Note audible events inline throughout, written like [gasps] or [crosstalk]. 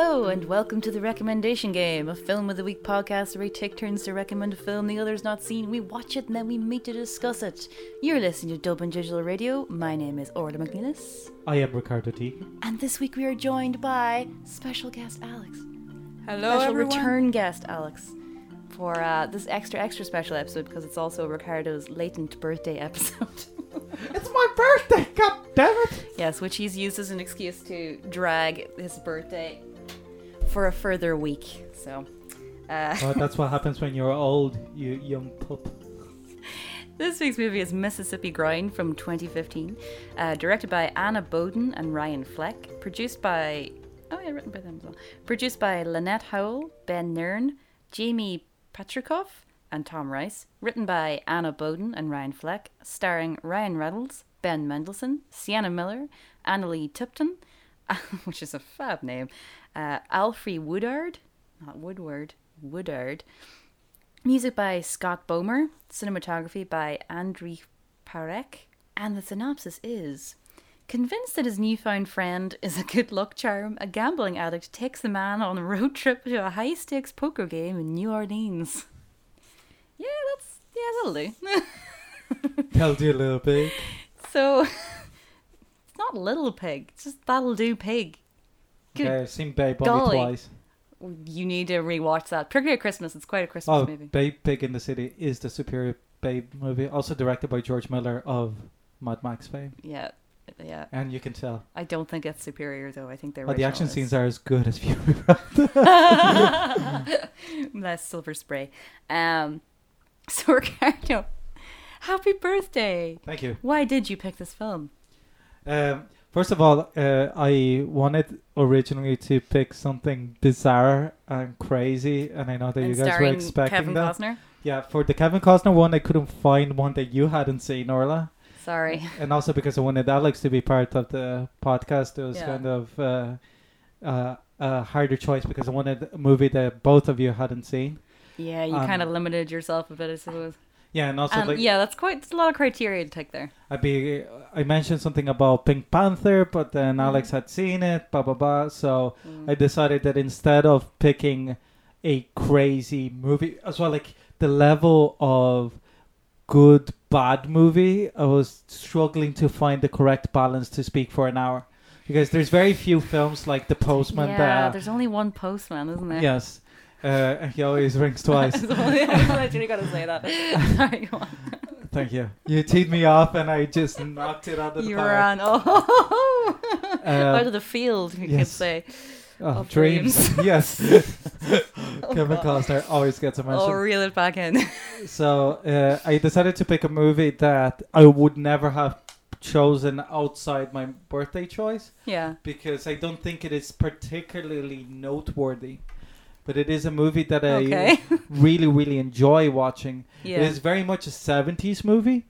Hello, and welcome to the Recommendation Game, a film of the week podcast where we take turns to recommend a film the other's not seen. We watch it and then we meet to discuss it. You're listening to Dublin Digital Radio. My name is Orla Mc Nelis, I am Ricardo Deakin. and this week we are joined by special guest Alex. Hello, special everyone. return guest Alex for uh, this extra, extra special episode because it's also Ricardo's latent birthday episode. [laughs] It's my birthday, god damn it! yes, which he's used as an excuse to drag his birthday for a further week. So. Uh, Oh, that's what [laughs] happens when you're old, you young pup. This week's movie is Mississippi Grind from 2015, uh, directed by Anna Boden and Ryan Fleck, produced by oh yeah, written by them as well. Produced by Lynette Howell, Ben Nearn, Jamie Patricof, and Tom Rice. Written by Anna Boden and Ryan Fleck, starring Ryan Reynolds, Ben Mendelsohn, Sienna Miller, Analeigh Tipton, [laughs] which is a fab name, uh, Alfre Woodard, not Woodward, Woodard. Music by Scott Bomar, cinematography by Andrij Parekh, and the synopsis is Convinced that his newfound friend is a good luck charm, a gambling addict takes the man on a road trip to a high stakes poker game in New Orleans. Yeah, that's yeah, that'll do. [laughs] You a little pig. so [laughs] it's not little pig, it's just that'll do pig. Good Okay, I've seen Babe golly. only twice. You need to rewatch that. Particularly at Christmas, it's quite a Christmas Oh, movie. Babe Pig in the City is the superior Babe movie. Also directed by George Miller of Mad Max fame. Yeah, yeah. And you can tell. I don't think it's superior though. I think they're Oh, the action scenes are as good as Fury [laughs] Road. That's silver spray. Um, [laughs] so Ricardo, happy birthday! Thank you. Why did you pick this film? Um, first of all, uh, I wanted originally to pick something bizarre and crazy, and I know that and you guys were expecting Kevin that. Costner. Yeah, for the Kevin Costner one, I couldn't find one that you hadn't seen, Orla. Sorry. [laughs] And also because I wanted Alex to be part of the podcast, it was Yeah. kind of uh, uh, a harder choice because I wanted a movie that both of you hadn't seen. Yeah, you Um, kind of limited yourself a bit, I suppose. Yeah, and also And like yeah, that's quite. It's a lot of criteria to take there. I be I mentioned something about Pink Panther, but then Mm. Alex had seen it, blah blah blah. So Mm. I decided that instead of picking a crazy movie, as well, like the level of good bad movie, I was struggling to find the correct balance to speak for an hour, because there's very few films like The Postman. yeah, that, there's only one postman, isn't there? yes, uh, he always rings twice. [laughs] I literally got to say that. [laughs] Sorry, go on. Thank you. You teed me off, and I just knocked it out of the You park. ran oh, [laughs] Uh, out of the field, you could say. Oh, of dreams. yes. Kevin God. Costner always gets a mention. Oh, reel it back in. So uh, I decided to pick a movie that I would never have chosen outside my birthday choice yeah. because I don't think it is particularly noteworthy. But it is a movie that I Okay. [laughs] really, really enjoy watching. Yeah. It is very much a 70s movie.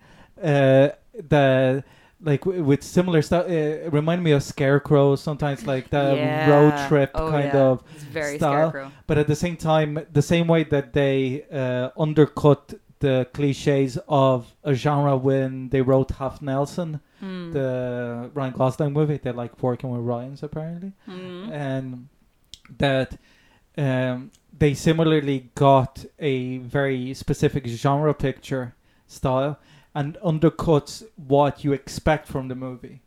Uh, the like w- with similar stuff, uh, it remind me of Scarecrow. Sometimes like the Yeah. road trip Oh, kind yeah. of It's very style. scarecrow. but at the same time, the same way that they uh, undercut the cliches of a genre when they wrote Half Nelson, Hmm. the Ryan Gosling movie, they like working with Ryan's apparently, Hmm. and that um, they similarly got a very specific genre picture style and undercuts what you expect from the movie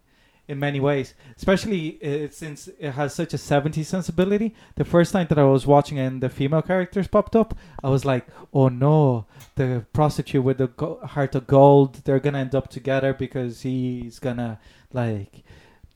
in many ways especially uh, since it has such a 70s sensibility. The first time that i was watching and the female characters popped up i was like oh no the prostitute with the go- heart of gold they're gonna end up together because he's gonna like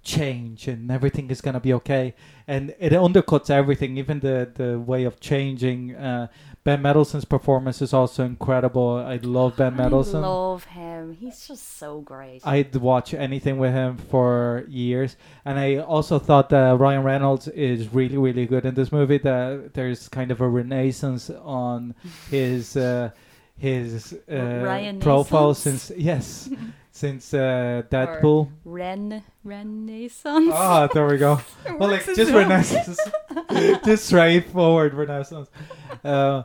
change and everything is gonna be okay and it undercuts everything even the the way of changing uh ben Mendelsohn's performance is also incredible i love ben Mendelsohn I love him. He's just so great. I'd watch anything with him for years, and I also thought that Ryan Reynolds is really, really good in this movie. That there's kind of a renaissance on [laughs] his uh, his uh, profile since yes, [laughs] since uh, Deadpool. Ren Renaissance. Ah, there we go. [laughs] Well, like just well. renaissance, [laughs] just straightforward renaissance. Uh,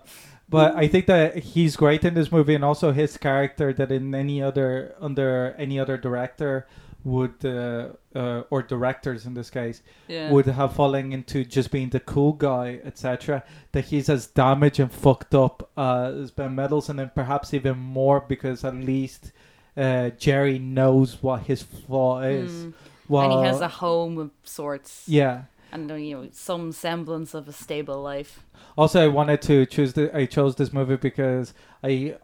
but I think that he's great in this movie, and also his character that in any other under any other director would uh, uh, or directors in this case Yeah. would have fallen into just being the cool guy, etc. That he's as damaged and fucked up uh, as Ben Mendelsohn, and perhaps even more because at least uh, Jerry knows what his flaw is. Mm. Well, and he has a home of sorts. yeah. And you know some semblance of a stable life. Also, I wanted to choose the. I chose this movie because I,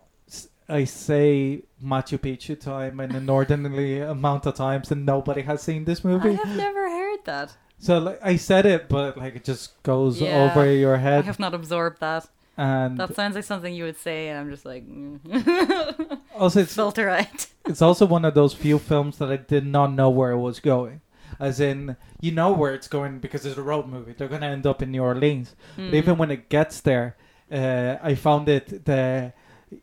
I say Machu Picchu time an inordinately amount of times, and nobody has seen this movie. I have never heard that. So like, I said it, but like it just goes Yeah, over your head. I have not absorbed that. And That sounds like something you would say, and I'm just like mm. [laughs] also it's filter out. it's also one of those few films that I did not know where it was going. As in, you know where it's going because it's a road movie. They're gonna end up in New Orleans. Mm. But even when it gets there, uh, I found it the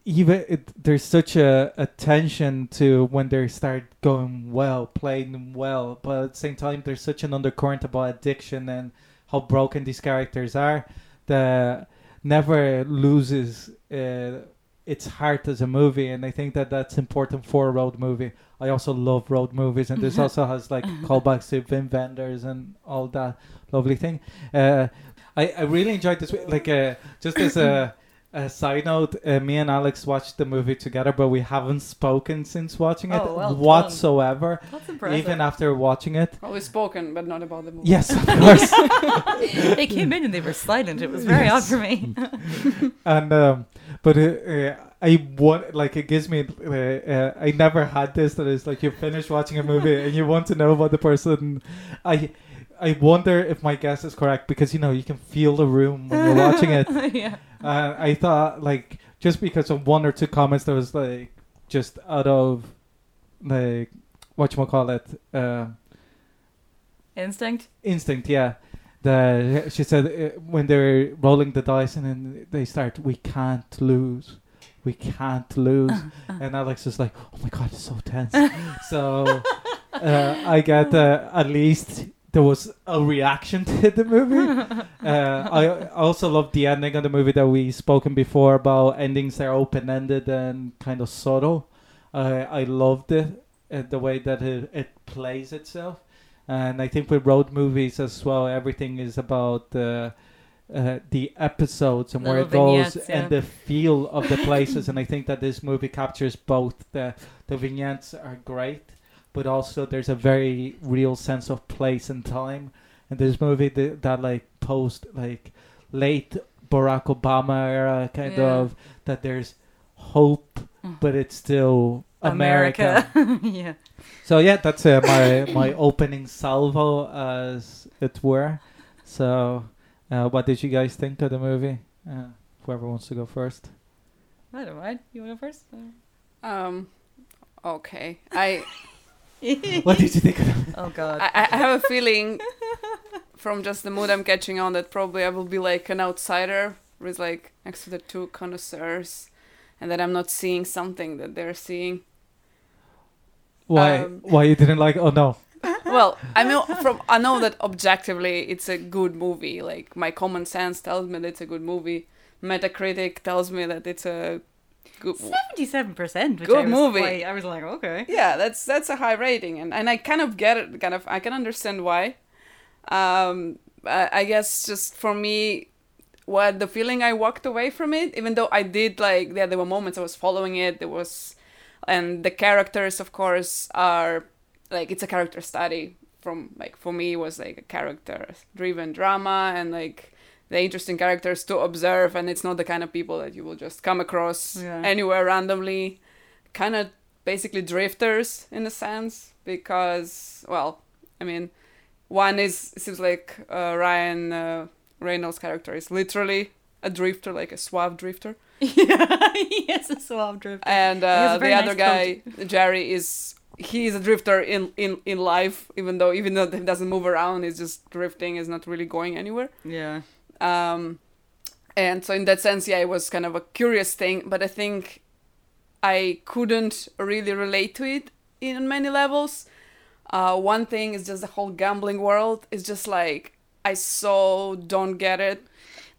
even it, there's such a, a tension to when they start going well, playing well, but at the same time there's such an undercurrent about addiction and how broken these characters are that never loses uh, its heart as a movie, and I think that that's important for a road movie. I also love road movies, and this also has like callbacks to Wim Wenders and all that lovely thing. Uh, I, I really enjoyed this. Like, uh, just as a, a side note, uh, me and Alex watched the movie together, but we haven't spoken since watching it Oh, well done. whatsoever. That's impressive. Even after watching it. Well, we've spoken, but not about the movie. Yes, of [laughs] course. [laughs] they came in and they were silent. It was very Yes. odd for me. [laughs] and um, but uh, uh, I want like it gives me. Uh, uh, I never had this. That is like you finish watching a movie and you want to know about the person. I. I wonder if my guess is correct because you know you can feel the room when you're watching it. [laughs] yeah. Uh, I thought like just because of one or two comments that was like just out of like what you call it uh, Instinct. instinct. Yeah, the she said uh, when they're rolling the dice and then they start, we can't lose, we can't lose, [laughs] and Alex is like, oh my god, it's so tense. so uh, I get uh, at least there was a reaction [laughs] to the movie. [laughs] Uh, I also love the ending of the movie that we spoken before about endings that are open ended and kind of subtle. Uh, I loved it, uh, the way that it, it plays itself. And I think with road movies as well, everything is about the uh, the episodes and where it goes vignettes, and the feel of the places. [laughs] and I think that this movie captures both. The the vignettes are great, but also there's a very real sense of place and time. And this movie that, that like post like late Barack Obama era kind Yeah. of that there's hope, Mm. but it's still America. [laughs] yeah. So yeah, that's uh, my my opening salvo, as it were. So, uh, what did you guys think of the movie? Uh, whoever wants to go first. I don't mind. You want to go first? Um, okay. I, [laughs] What did you think of it? oh God. I I have a feeling from just the mood I'm catching on that probably I will be like an outsider, with like next to the two connoisseurs, and that I'm not seeing something that they're seeing. Why? Um, why you didn't like? Oh no. well, I know from I know that objectively it's a good movie. Like my common sense tells me that it's a good movie. Metacritic tells me that it's a good. Seventy-seven percent. Good I movie. quite- I was like, okay. Yeah, that's that's a high rating, and and I kind of get it. Kind of I can understand why. Um, I, I guess just for me, what the feeling I walked away from it, even though I did like yeah, there were moments I was following it. There was, and the characters, of course, are like it's a character study. From like for me, it was like a character-driven drama, and like the interesting characters to observe, and it's not the kind of people that you will just come across Yeah. anywhere randomly. Kind of basically drifters in a sense, because well, I mean, one is it seems like uh, Ryan uh, Reynolds' character is literally a drifter, like a suave drifter, [laughs] yeah. Yes, a suave drifter. and uh, the very other nice guy, Jerry, is he is a drifter in, in in life, even though even though he doesn't move around, he's just drifting, is not really going anywhere. yeah. Um, and so in that sense, yeah, it was kind of a curious thing, but I think I couldn't really relate to it in many levels. Uh, one thing is just the whole gambling world is just like I so don't get it.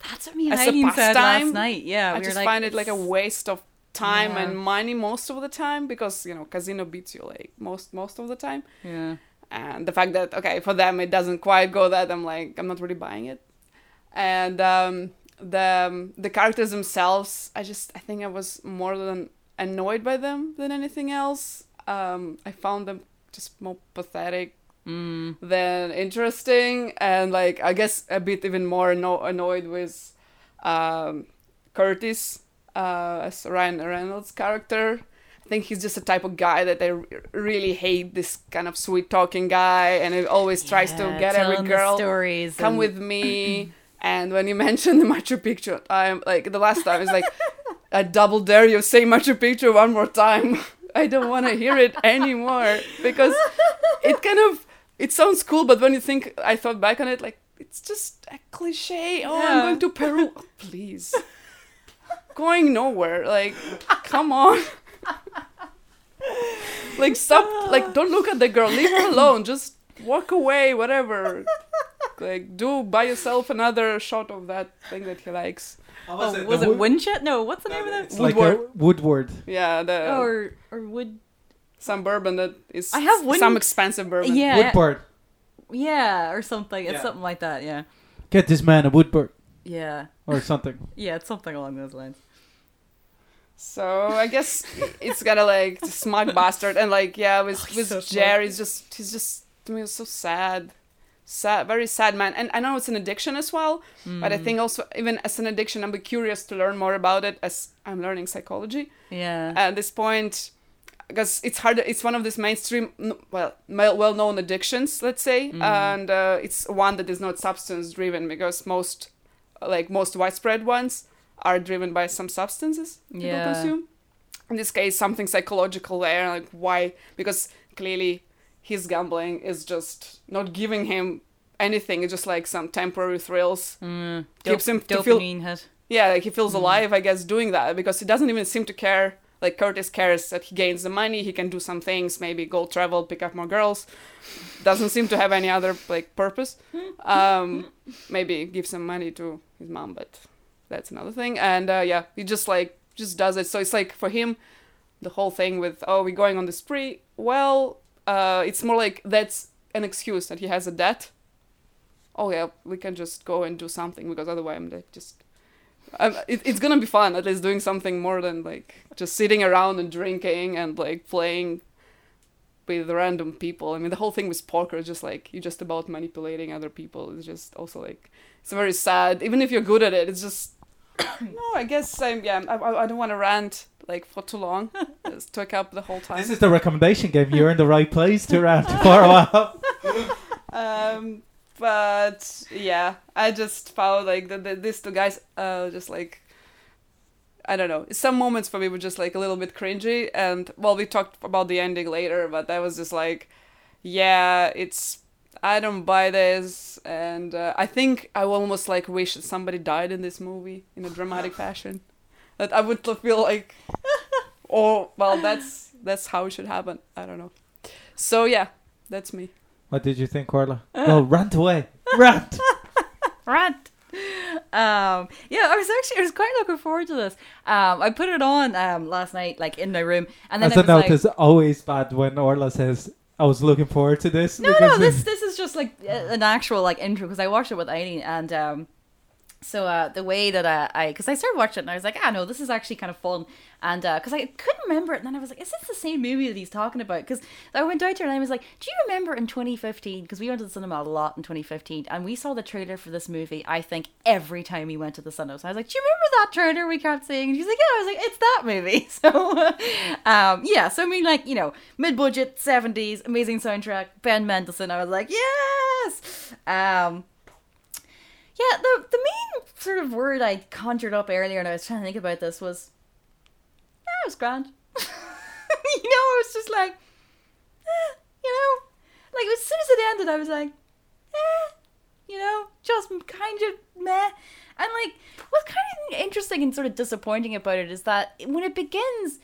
That's what me and As Eileen said last night. Yeah, I we just like, find it like a waste of time Yeah. and money most of the time because you know casino beats you like most most of the time Yeah. and the fact that okay for them it doesn't quite go that i'm like i'm not really buying it and um, the um, the characters themselves i just i think i was more than annoyed by them than anything else um, i found them just more pathetic Mm. than interesting and like i guess a bit even more anno- annoyed with um, curtis uh, as ryan reynolds character I think he's just a type of guy that I r- really hate. This kind of sweet talking guy, and he always tries to get every girl stories. come and- with me. [clears throat] and when you [laughs] mentioned the Machu Picchu, I'm like the last time it's like I double dare you say Machu Picchu one more time. [laughs] I don't want to hear it anymore because it kind of it sounds cool, but when you think I thought back on it, like it's just a cliche. Oh, I'm going to Peru. Oh, please, going nowhere. Like, come on. like stop. Like don't look at the girl. Leave her alone. Just walk away. Whatever. Like do buy yourself another shot of that thing that he likes. Oh, was it Winchett? No, what's the name of It's that? like Woodward. Yeah, the oh, Or or Wood? some bourbon that is I have s- one- some expensive bourbon. Yeah, Woodward. yeah, or something. It's Yeah. something like that. Yeah, Get this man a Woodward yeah, or something. [laughs] yeah. It's something along those lines. So I guess it's kind of like the smug bastard, and like yeah, with [laughs] Oh, he's with so smug. Jerry's just he's just to me it's so sad, sad, very sad man. And I know it's an addiction as well, but I Mm. think also even as an addiction, I'm curious to learn more about it as I'm learning psychology Yeah, at this point. Because it's hard, it's one of these mainstream, well, well-known addictions, let's say, Mm. and uh, it's one that is not substance-driven because most, like most widespread ones, are driven by some substances people Yeah. consume. In this case, something psychological there, like why? Because clearly, his gambling is just not giving him anything. It's just like some temporary thrills. mm. keeps Dop- him to feel- dopamine hit. Yeah, like he feels Mm. alive, I guess, doing that because he doesn't even seem to care. Like Curtis cares that he gains the money, he can do some things, maybe go travel, pick up more girls. Doesn't seem to have any other like purpose. Um, [laughs] maybe give some money to his mom, but that's another thing. And uh, yeah, he just like just does it. So it's like for him, the whole thing with oh we're going on the spree. Well, uh, it's more like that's an excuse that he has a debt. Oh yeah, we can just go and do something because otherwise I'm like just um, it, it's gonna be fun at least doing something more than like just sitting around and drinking and like playing with random people. I mean the whole thing with poker is just like you're just about manipulating other people. It's just also like it's very sad. Even if you're good at it it's just [coughs] no i guess i'm yeah I I don't want to rant like for too long [laughs] it took up the whole time This is the recommendation game. You're in the right place to round [laughs] for a while. [laughs] um but yeah i just found like the, the, these two guys uh just like i don't know some moments for me were just like a little bit cringy and well we talked about the ending later but that was just like yeah it's i don't buy this and uh, i think i almost like wish that somebody died in this movie in a dramatic fashion that i would feel like [laughs] oh well that's that's how it should happen i don't know so yeah that's me What did you think, Orla? No, rant away. Rant. [laughs] Rant. Um, yeah, I was actually I was quite looking forward to this. Um, I put it on um last night, like in my room, and then As I was note, like, it's always bad when Orla says, I was looking forward to this. No, no, this this is just like an actual like intro because I watched it with Eileen and um, so uh, the way that uh, I because I started watching it and I was like, ah, no, this is actually kind of fun and because I couldn't remember it and then I was like, is this the same movie that he's talking about? Because I went out there and I was like, do you remember in 2015? Because we went to the cinema a lot in 2015 and we saw the trailer for this movie. I think every time we went to the cinema, so I was like, do you remember that trailer we kept seeing? And she's like, yeah. I was like, it's that movie. [laughs] So um, yeah, so I mean, like you know, mid-budget 70s, amazing soundtrack, Ben Mendelsohn. I was like, yes. Um, yeah, the the main sort of word I conjured up earlier, and I was trying to think about this was, yeah, it was grand. [laughs] you know, it was just like, eh, you know, like as soon as it ended, I was like, eh, you know, just kind of meh. And like, what's kind of interesting and sort of disappointing about it is that when it begins.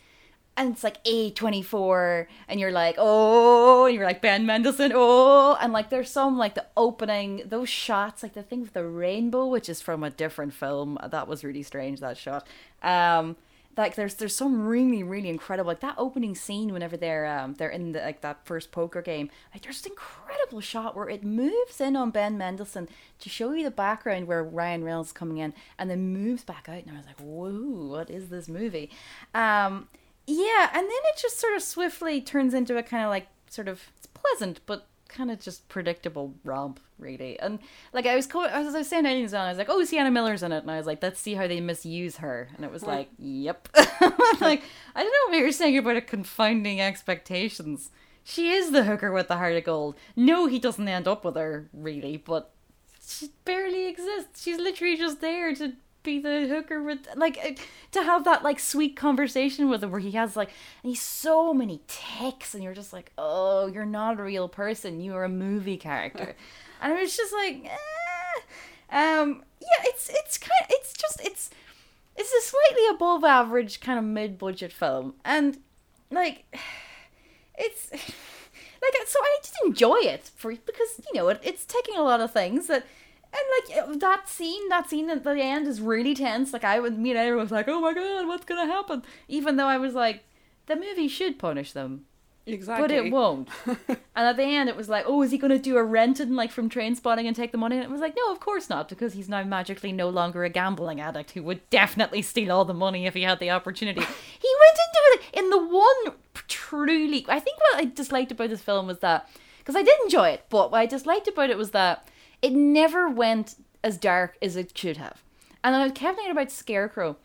And it's like A24, and you're like, oh, and you're like Ben Mendelsohn, oh, and like there's some like the opening, those shots, like the thing with the rainbow, which is from a different film. That was really strange, that shot. Um, like there's there's some really really incredible like that opening scene whenever they're um they're in the like that first poker game like there's an incredible shot where it moves in on Ben Mendelsohn to show you the background where Ryan Reynolds coming in and then moves back out and I was like whoa what is this movie um yeah and then it just sort of swiftly turns into a kind of like sort of it's pleasant but kind of just predictable romp, really. And like I was, co- as I was saying, Aliens on, I was like, oh, Sienna Miller's in it, and I was like, let's see how they misuse her, and it was like, yep. [laughs] like I don't know what you're saying about a confounding expectations. She is the hooker with the heart of gold. No, he doesn't end up with her really, but she barely exists. She's literally just there to be the hooker with like uh, to have that like sweet conversation with him where he has like and he's so many ticks and you're just like oh you're not a real person. You are a movie character. [laughs] And it was just like eh. um yeah it's it's kind of it's just it's it's a slightly above average kind of mid-budget film. And like [sighs] it's [sighs] like so i did enjoy it for because you know it, it's taking a lot of things that and like that scene, that scene at the end is really tense. Like I would, me and everyone was like, "Oh my god, what's gonna happen?" Even though I was like, the movie should punish them, Exactly. but it won't. [laughs] and at the end, it was like, "Oh, is he gonna do a Renton like from Trainspotting and take the money?" And it was like, "No, of course not, because he's now magically no longer a gambling addict who would definitely steal all the money if he had the opportunity." [laughs] he went into it in the one truly. I think what I disliked about this film was that because I did enjoy it, but what I disliked about it was that it never went as dark as it should have. And I kept thinking about Scarecrow.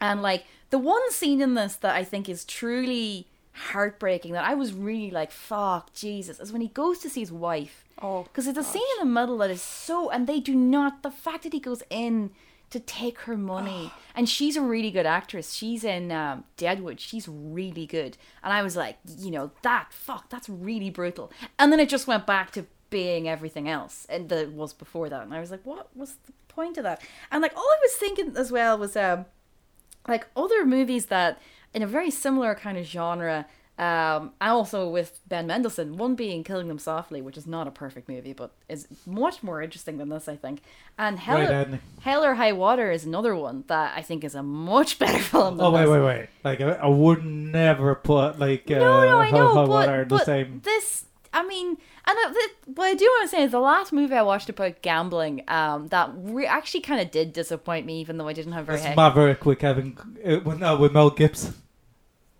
And like the one scene in this that I think is truly heartbreaking that I was really like, fuck, Jesus, is when he goes to see his wife. Oh, Because it's a scene in the middle that is so, and they do not, the fact that he goes in to take her money, [sighs] and she's a really good actress. She's in um, Deadwood. She's really good. And I was like, you know, that, fuck, that's really brutal. And then it just went back to being everything else and that was before that and i was like what was the point of that and like all i was thinking as well was um like other movies that in a very similar kind of genre um and also with ben mendelsohn one being killing them softly which is not a perfect movie but is much more interesting than this i think and hell, Right, Edney. hell or high water is another one that i think is a much [laughs] better film than Oh wait, this. wait, wait! Like I, I would never put like uh, no, no, I Hell know, Hot but, Water in the same. this, I mean, and uh, what I do want to say is the last movie I watched about gambling, um, that re- actually kind of did disappoint me, even though I didn't have very That's high. Maverick with Kevin, uh, with, no, with Mel Gibson.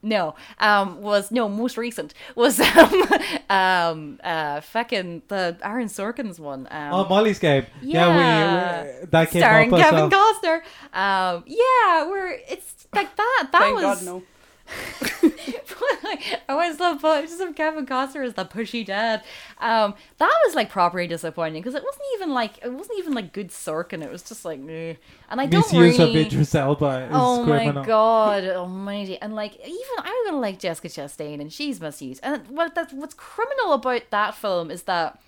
no, um, was no most recent was [laughs] um, um, uh, fucking the Aaron Sorkin's one. Um, oh, Molly's Game. Yeah, yeah. we, we that came starring up as Kevin well. Costner. Um, yeah, where it's like that. That thank was. God no. [laughs] I always love just of Kevin Costner as the pushy dad. Um, that was like properly disappointing because it wasn't even like it wasn't even like good Sorkin. It was just like, eh. and I don't Misuse really. of Idris Elba Oh criminal. my god almighty. And like even I'm gonna like Jessica Chastain and she's misused. And what that's what's criminal about that film is that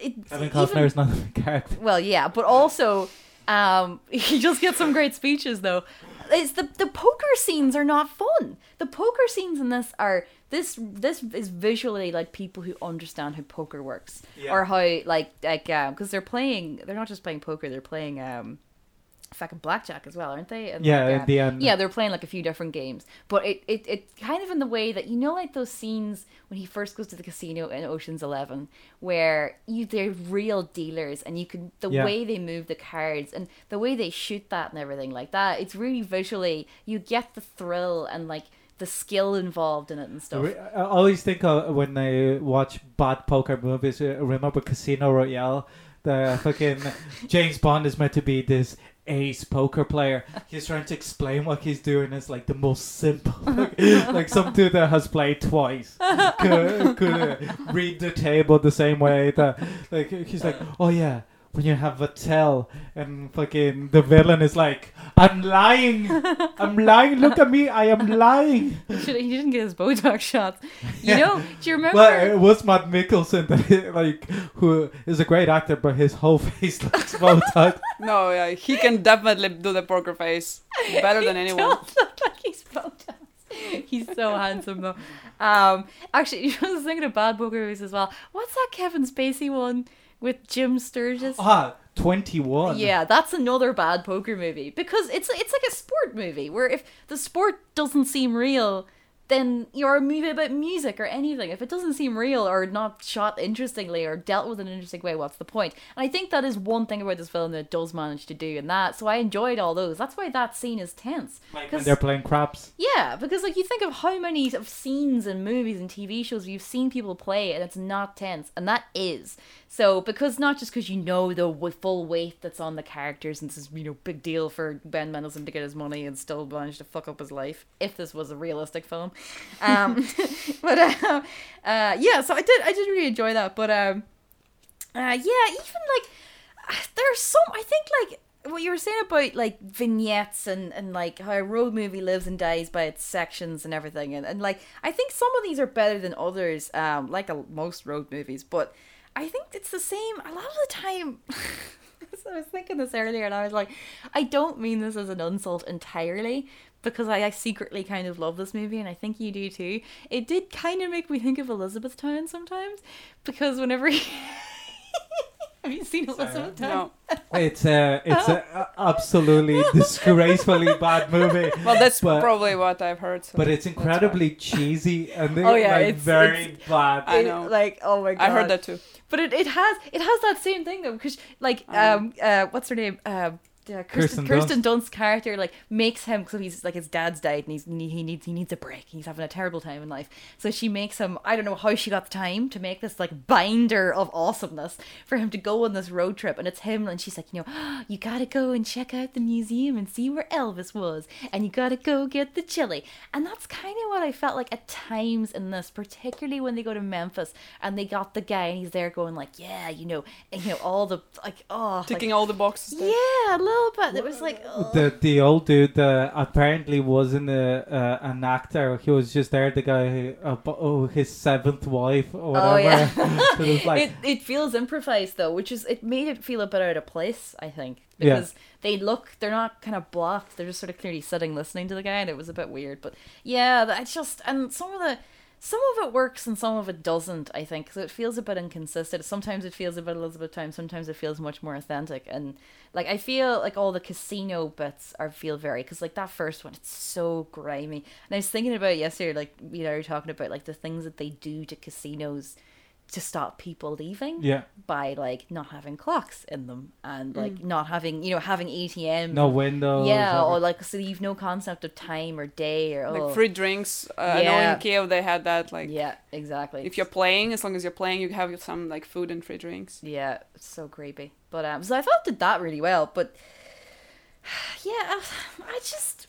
it Kevin even- Costner is not a character. well, yeah, but also um, [laughs] he just gets some great speeches though. It's the the poker scenes are not fun. The poker scenes in this are this this is visually like people who understand how poker works Yeah. or how like like um because they're playing they're not just playing poker they're playing um fucking blackjack as well aren't they And, Yeah, like, uh, the end. yeah they're playing like a few different games but it, it it kind of in the way that you know like those scenes when he first goes to the casino in oceans 11 where you they're real dealers and you can the Yeah. way they move the cards and the way they shoot that and everything like that it's really visually you get the thrill and like the skill involved in it and stuff I always think when I watch bad poker movies. uh, Remember Casino Royale? The fucking [laughs] James Bond is meant to be this ace poker player. He's trying to explain what he's doing is like the most simple, [laughs] like, like some dude that has played twice could, could uh, read the table the same way. That like he's like, oh yeah. When you have a tell and fucking the villain is like, I'm lying, [laughs] I'm lying. Look at me, I am lying. [laughs] he, should, he didn't get his botox shots you Yeah. know do you remember Well, it was Mads Mikkelsen that like who is a great actor, but his whole [laughs] face looks Botox. No, yeah, he can definitely do the poker face better than He anyone. don't look like he's Botox. He's so handsome though. Um, actually, I was thinking of bad poker movies as well. What's that Kevin Spacey one with Jim Sturgess. Ah, 21. Yeah, that's another bad poker movie because it's it's like a sport movie where if the sport doesn't seem real, then you're a movie about music or anything. If it doesn't seem real or not shot interestingly or dealt with in an interesting way, what's the point? And I think that is one thing about this film that it does manage to do, and that so I enjoyed all those. That's why that scene is tense. Like when 'Cause- they're playing craps. yeah, because like you think of how many of scenes and movies and TV shows you've seen people play and it's not tense, and that is. So because not just because you know the full weight that's on the characters, and this is you know big deal for Ben Mendelsohn to get his money and still manage to fuck up his life if this was a realistic film. Um, [laughs] but uh, uh, yeah, so I did I did really enjoy that, but um, uh, yeah, even like there's some I think like what you were saying about like vignettes and and like how a road movie lives and dies by its sections and everything and, and like I think some of these are better than others um like a, most road movies but I think it's the same a lot of the time [laughs] so I was thinking this earlier and I was like I don't mean this as an insult entirely because I, I secretly kind of love this movie and I think you do too. It did kind of make me think of Elizabethtown sometimes because whenever [laughs] have you seen Elizabethtown No. It's a it's a [laughs] absolutely [laughs] disgracefully bad movie. Well, that's But- probably what I've heard. So But it's incredibly cheesy and Oh, yeah, like it's- very bad. I It- know. like oh my god. I heard that too. but it, it has it has that same thing though because like um uh what's her name um uh, Kirsten, Kirsten Kirsten Dunst's character like makes him so he's like his dad's died and he's he needs he needs a break. He's having a terrible time in life. So she makes him I don't know how she got the time to make this like binder of awesomeness for him to go on this road trip. And it's him and she's like you know [gasps] you gotta go and check out the museum and see where Elvis was. And you gotta go get the chili. And that's kind of what I felt like at times in this particularly when they go to Memphis and they got the guy and he's there going like yeah you know and, you know all the like oh like, Ticking all the boxes. there. yeah, little bit. It was like, oh. The the old dude uh, apparently wasn't a, uh, an actor. He was just there. The guy, who, uh, oh, his seventh wife or whatever. Oh, yeah. [laughs] it like, it it feels improvised though, which is it made it feel a bit out of place. I think Yeah. because they look they're not kind of blocked. They're just sort of clearly sitting listening to the guy, and it was a bit weird. But yeah, I just and some of the. Some of it works and some of it doesn't, I think, because it feels a bit inconsistent. Sometimes it feels a bit Elizabethtown, sometimes it feels much more authentic. And like I feel like all the casino bits are feel very because like that first one, it's so grimy. And I was thinking about yesterday, like you know, we were talking about like the things that they do to casinos to stop people leaving yeah, by like not having clocks in them and like not having you know having ATM. no windows. Yeah, or- or like so you've no concept of time or day or oh Like free drinks. Uh, I know Yeah. in Kiev they had that. Like yeah, exactly. if you're playing, as long as you're playing, you have some like food and free drinks. Yeah, it's so creepy. But um, so I thought did that really well. But [sighs] yeah, I just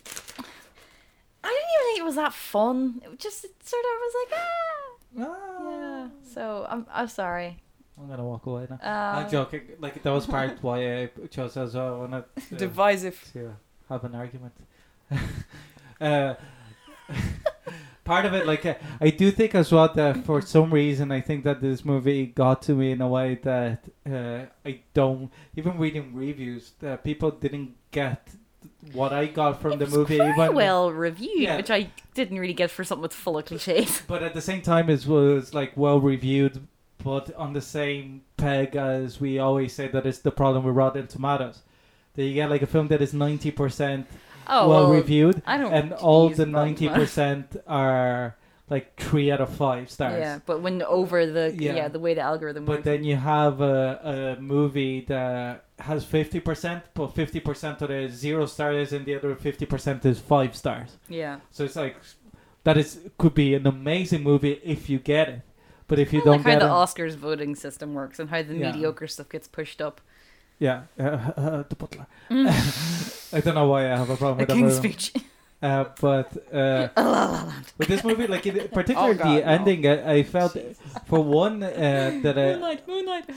I didn't even think it was that fun. It just it sort of was like ah Ah. yeah. So I'm I'm sorry. I'm gonna walk away now. Uh, I'm joking. Like that was part why I chose as well. I wanted [laughs] to, Divisive. to have an argument. [laughs] uh, [laughs] part of it, like uh, I do think as well that for some reason I think that this movie got to me in a way that uh, I don't. Even reading reviews, that people didn't get what I got from it the movie. even well reviewed, Yeah. which I didn't really get for something that's full of cliches. [laughs] but at the same time it was like well reviewed but on the same peg as we always say that it's the problem with rotten tomatoes that you get like a film that is 90% Oh well, well, reviewed and all the 90% are like 3 out of 5 stars Yeah, but when over the yeah, Yeah. the way the algorithm but works. then you have a, a movie that has 50% but 50% of the zero stars and the other 50% is 5 stars yeah. so it's like that is could be an amazing movie if you get it but if you don't how get the it Oscars voting system works and how the Yeah. mediocre stuff gets pushed up. Yeah, uh, uh, the butler. I don't know why I have a problem A with that King's. Speech. [laughs] Uh, but uh, [laughs] La La Land. with this movie, like it, [laughs] particularly Oh, God, the no. ending, I, I felt [laughs] for one uh, that I, Moonlight, Moonlight.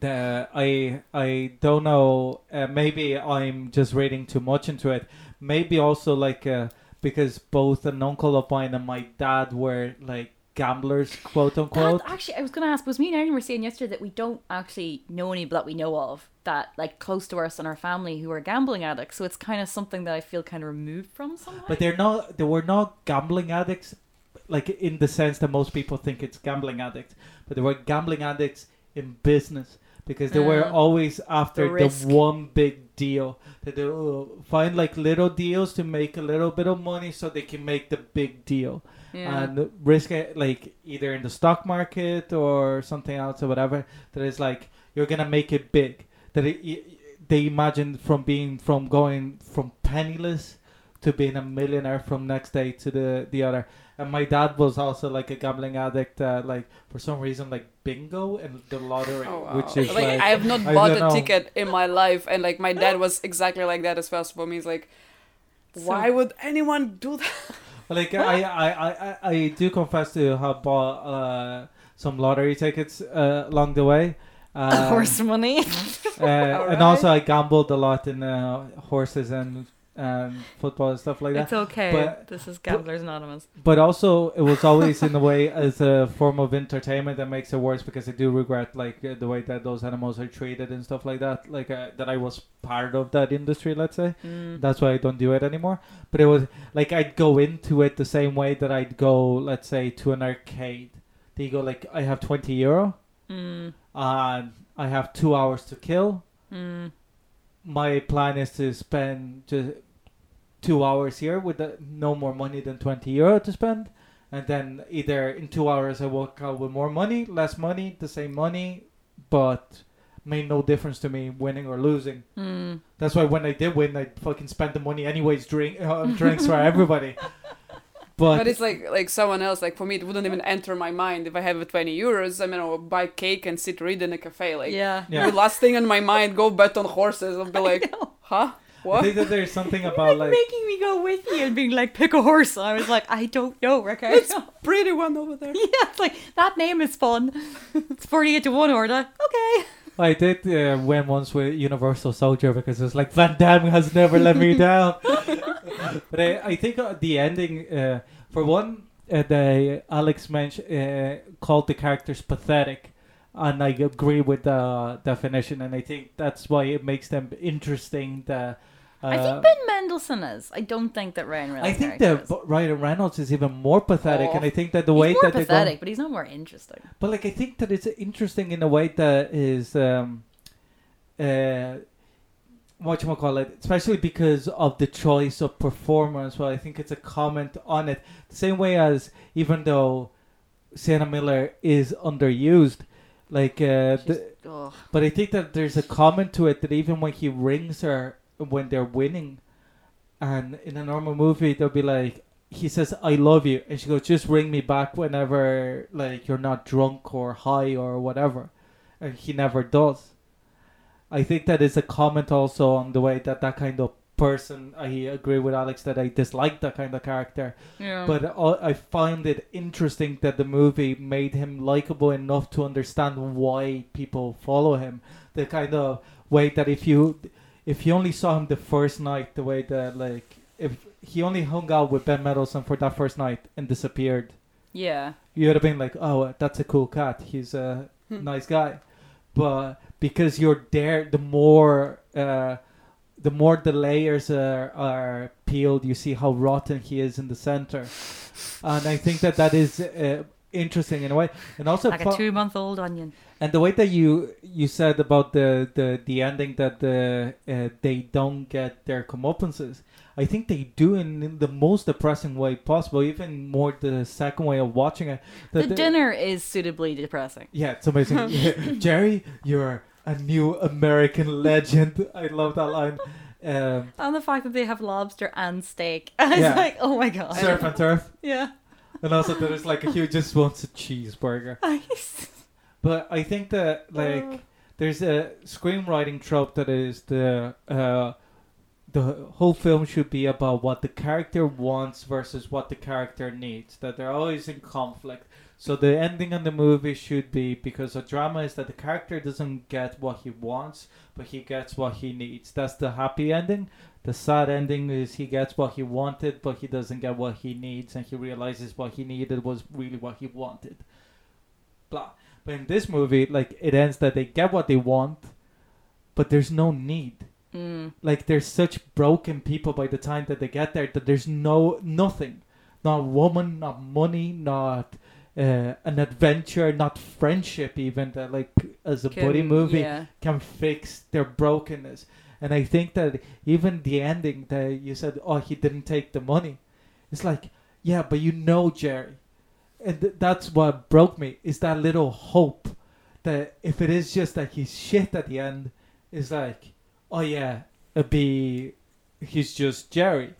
that I I don't know. Uh, maybe I'm just reading too much into it. Maybe also like uh, because both an uncle of mine and my dad were like gamblers, quote That, unquote. actually, I was going to ask, was me and Erin were saying yesterday that we don't actually know any that we know of that, like, close to us and our family who are gambling addicts. So it's kind of something that I feel kind of removed from somehow. But they're not. They were not gambling addicts, like in the sense that most people think it's gambling addicts. But they were gambling addicts in business because they were mm. always after The the, one big deal. That they will find like little deals to make a little bit of money so they can make the big deal Yeah. and risk it like either in the stock market or something else or whatever. That is like you're gonna make it big. That it, y- they imagine from being from going from penniless to being a millionaire from next day to the the other. And my dad was also like a gambling addict. Uh, like for some reason, like bingo and the lottery, Oh, wow. which is like, like, I have not I bought a know. ticket in my life, and like my dad was exactly like that as well. So for me, it's like, why would anyone do that? [laughs] Like I, I, I, I, I do confess to have bought uh, some lottery tickets uh, along the way. Uh, [laughs] Horse money. uh, [laughs] And also I gambled a lot in uh, horses and and football and stuff like that. it's okay. But- this is Gamblers Anonymous. But also it was always in a [laughs] way as a form of entertainment that makes it worse because I do regret like the way that those animals are treated and stuff like that. Like uh, that I was part of that industry, let's say. Mm. That's why I don't do it anymore. But it was like I'd go into it the same way that I'd go, let's say, to an arcade. They go like, I have twenty euro, Mm. And I have two hours to kill. Mm. My plan is to spend just two hours here with the, no more money than twenty euro to spend, and then either in two hours I walk out with more money, less money, the same money, but made no difference to me winning or losing. Mm. That's why when I did win, I fucking spent the money anyways, drink uh, drinks for everybody. [laughs] But, But it's like like someone else. Like for me, it wouldn't even enter my mind if I have 20 euros. I mean, I'll buy cake and sit read in a cafe. Like yeah. Yeah. the last thing on my mind, go bet on horses. I'll be like, know. huh? I What? think that there's something about like, like making me go with you and being like, pick a horse. I was like, I don't know, Rickard. It's pretty one over there. [laughs] yeah, it's like that name is fun. [laughs] It's forty-eight to one order. Okay. I did uh, win once with Universal Soldier because it was like Van Damme has never let me [laughs] down. but I, I think uh, the ending, uh, for one, uh, the Alex mentioned uh, called the characters pathetic, and I agree with the definition, and I think that's why it makes them interesting. The uh, I think Ben Mendelsohn is. I don't think that Ryan Reynolds. I think that is. Ryan Reynolds is even more pathetic, Oh. and I think that the he's way that they go, pathetic, but he's not more interesting. but like I think that it's interesting in a way that is um uh what you call it, especially because of the choice of performance. Well, I think it's a comment on it. The same way as even though Sienna Miller is underused, like uh, the, but I think that there's a comment to it that even when he rings her when they're winning, and in a normal movie they'll be like, he says I love you, and she goes just ring me back whenever like you're not drunk or high or whatever, and he never does. I think that is a comment also on the way that that kind of person. I agree with Alex that I dislike that kind of character. Yeah. But uh, I find it interesting that the movie made him likable enough to understand why people follow him. The kind of way that if you if you only saw him the first night, the way that like if he only hung out with Ben Mendelsohn for that first night and disappeared, yeah. you would have been like, oh, that's a cool cat. He's a Hmm. nice guy. But because you're there, the more uh, the more the layers are, are peeled, you see how rotten he is in the center, and I think that that is uh, interesting in a way, and also Like a two-month-old onion. and the way that you you said about the the, the ending that the uh, they don't get their comeuppances. I think they do in, in the most depressing way possible. Even more the second way of watching it. The dinner is suitably depressing. yeah, it's amazing. [laughs] Yeah, Jerry, you're a new American legend. I love that line. Um, And the fact that they have lobster and steak. [laughs] I was Yeah. like, oh my god. surf and turf. Yeah. And also there's like a huge just wants a cheeseburger. [laughs] But I think that like there's a screenwriting trope that is the uh, the whole film should be about what the character wants versus what the character needs. That they're always in conflict. So the ending of the movie should be because the drama is that the character doesn't get what he wants, but he gets what he needs. That's the happy ending. The sad ending is he gets what he wanted, but he doesn't get what he needs, and he realizes what he needed was really what he wanted. Blah. But in this movie, like it ends that they get what they want, but there's no need. Mm. Like they're such broken people by the time that they get there that there's no nothing, not woman, not money, not uh, an adventure, not friendship, even that like as a buddy movie Yeah. can fix their brokenness. And I think that even the ending that you said, oh, he didn't take the money, it's like, yeah, but you know Jerry, and th- that's what broke me is that little hope that if it is just that he's shit at the end, is like, oh yeah, it'd be he's just Jerry,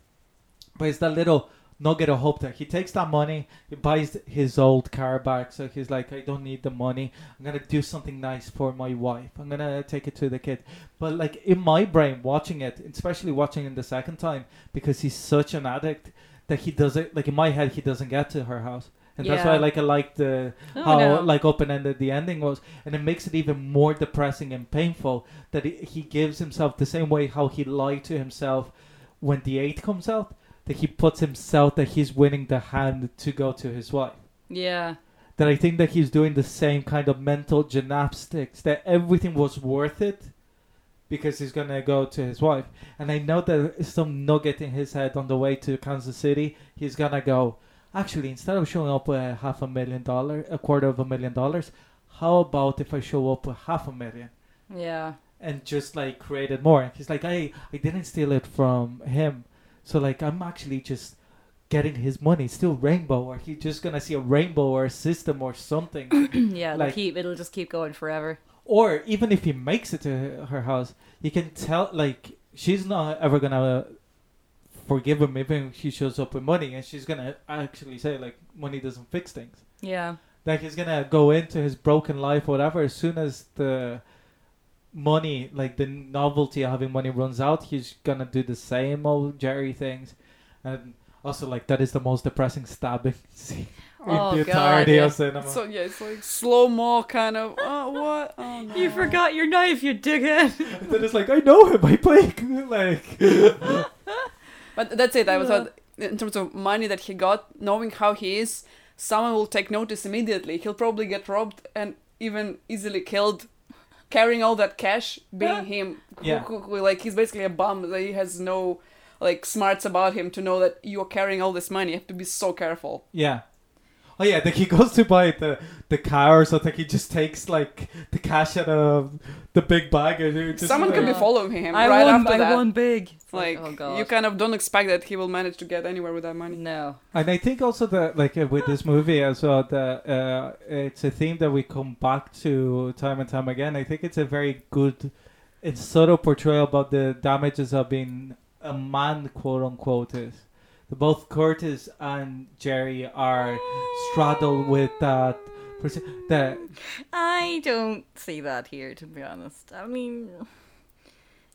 but it's that little nugget of hope that he takes that money, he buys his old car back, so he's like, I don't need the money. I'm gonna do something nice for my wife. I'm gonna take it to the kid. But like in my brain, watching it, especially watching it the second time, because he's such an addict that he doesn't like in my head he doesn't get to her house. And that's why Yeah. like I like the Oh, how no. like open ended the ending was, and it makes it even more depressing and painful that he, he gives himself the same way how he lied to himself when the eight comes out. That he puts himself that he's winning the hand to go to his wife. Yeah. that I think that he's doing the same kind of mental gymnastics that everything was worth it because he's gonna go to his wife. And I know that some nugget in his head on the way to Kansas City. He's gonna go actually instead of showing up with half a million dollar a quarter of a million dollars how about if I show up with half a million? Yeah. and just like created more. He's like I I didn't steal it from him so like I'm actually just getting his money still rainbow or he's just gonna see a rainbow or a system or something [clears throat] yeah. Like, keep it'll just keep going forever. or even if he makes it to her house you can tell like she's not ever gonna forgive him even if he shows up with money and she's gonna actually say like money doesn't fix things Yeah. like he's gonna go into his broken life whatever as soon as the money like the novelty of having money runs out he's gonna do the same old jerry things and also like that is the most depressing stabbing [laughs] scene Oh, in the God, entirety yeah. of cinema So yeah, it's like slow mo kind of. Oh what? Oh no. You forgot your knife, you dickhead. [laughs] then it's like i know him i play [laughs] like But that's it. I was Yeah. thought in terms of money that he got, knowing how he is, someone will take notice immediately. He'll probably get robbed and even easily killed, carrying all that cash, being him. Yeah. Who- who- like he's basically a bum. That he has no like smarts about him to know that you're carrying all this money. You have to be so careful. Yeah. Oh yeah, like he goes to buy the the car or something. He just takes like the cash out of the big bag. And it just Someone like, could be following him I right won. after I that. won big. It's Like, oh you kind of don't expect that he will manage to get anywhere with that money. No. And I think also that like uh, with this movie as well, that uh, it's a theme that we come back to time and time again. I think it's a very good, it's subtle portrayal about the damages of being a man, quote unquote, is. Both Curtis and Jerry are straddled with that. perce- That I don't see that here, to be honest. I mean,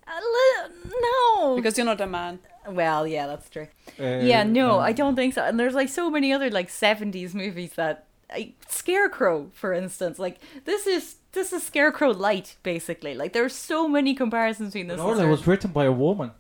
a li- no. Because you're not a man. well, yeah, that's true. uh, yeah, no, um, I don't think so. And there's like so many other like '70s movies that, like, Scarecrow, for instance. Like this is this is Scarecrow light, basically. Like there's so many comparisons between this. and Norla Scar- was written by a woman.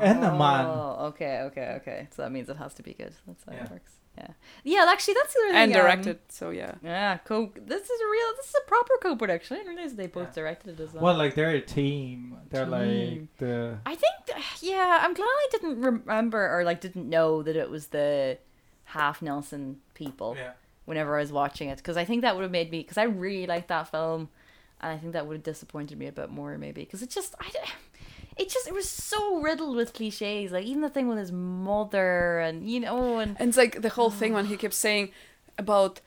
And a man. Oh, okay, okay, okay. So that means it has to be good. That's how Yeah. it works. Yeah, yeah. Actually, that's the other And thing, um, directed, so yeah. Yeah, co. This is a real. This is a proper co-production. I didn't realize they both Yeah. directed it as well. Well, like they're a team. They're like Team. the I think, yeah, I'm glad I didn't remember or like didn't know that it was the half Nelson people yeah. whenever I was watching it because I think that would have made me because I really liked that film and I think that would have disappointed me a bit more maybe because it just I. d- It just it was so riddled with cliches like even the thing with his mother and you know and And it's like the whole thing when he [sighs] kept saying about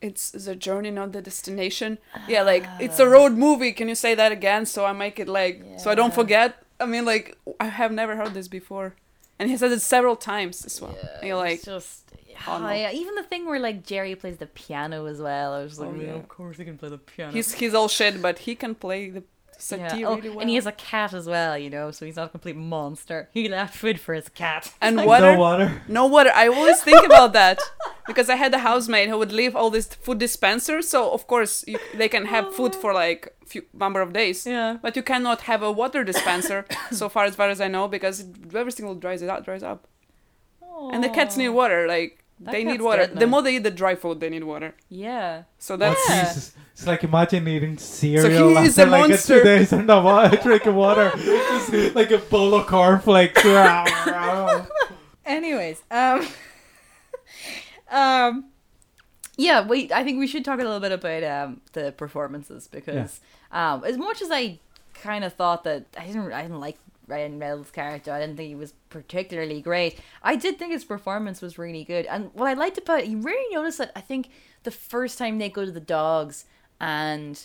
it's the journey, not the destination. [sighs] Yeah, like it's a road movie. Can you say that again so I make it like so I don't forget? I mean, like I have never heard this before, and he said it several times as well. Yeah, you're like, it's just oh, no. yeah, even the thing where like Jerry plays the piano as well. I was oh, like, Oh, yeah, yeah. of course he can play the piano. he's he's all shit, but he can play the settee Yeah. Oh, really well. And he has a cat as well, you know, so he's not a complete monster. He left food for his cat. and No water. water. No water. I always think about that [laughs] because I had a housemate who would leave all these food dispensers. So of course you, they can have food oh. for like few number of days. Yeah. But you cannot have a water dispenser, [coughs] so far as far as I know, because it- everything will dries it out, dries up. And the cats need water. Like That they need water. dead the more they eat the dry food, they need water. Yeah. So Oh, that's Yeah. Jesus. It's like imagine eating cereal he is after a like monster. two days and not wa- [laughs] drinking water. Just [laughs] like a bowl of cornflakes. [laughs] Anyways, um, um, Yeah, wait. I think we should talk a little bit about um, the performances because um, as much as I kind of thought that I didn't, I didn't like Ryan Reynolds' character. I didn't think he was particularly great. I did think his performance was really good, and what I liked about it, you really notice that I think the first time they go to the dogs and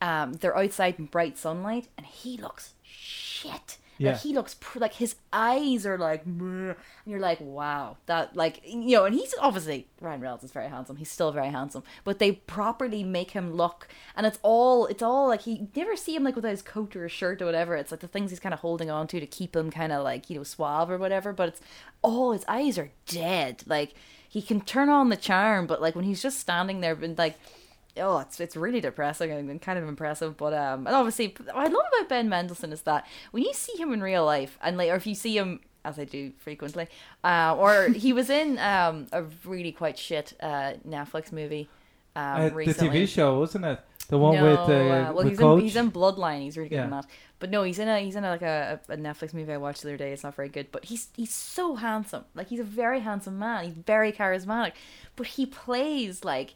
um, they're outside in bright sunlight, and he looks shit. Yeah. Like he looks pr- like his eyes are like, and you're like, wow, that like you know, and he's obviously Ryan Reynolds is very handsome. He's still very handsome, but they properly make him look, and it's all it's all like he you never see him like without his coat or his shirt or whatever. It's like the things he's kind of holding on to to keep him kind of like you know suave or whatever. But it's all his eyes are dead. Like he can turn on the charm, but like when he's just standing there, and like oh, it's it's really depressing and kind of impressive. But um, and obviously, what I love about Ben Mendelsohn is that when you see him in real life, and like, or if you see him as I do frequently, uh, or [laughs] he was in um a really quite shit uh Netflix movie. Um, Uh, the recently. TV show, wasn't it? The one no, with uh, uh, well, with he's Coach. in, he's in Bloodline. He's really good in that. But no, he's in a he's in a, like a, a Netflix movie I watched the other day. It's not very good, but he's he's so handsome. Like he's a very handsome man. He's very charismatic, but he plays like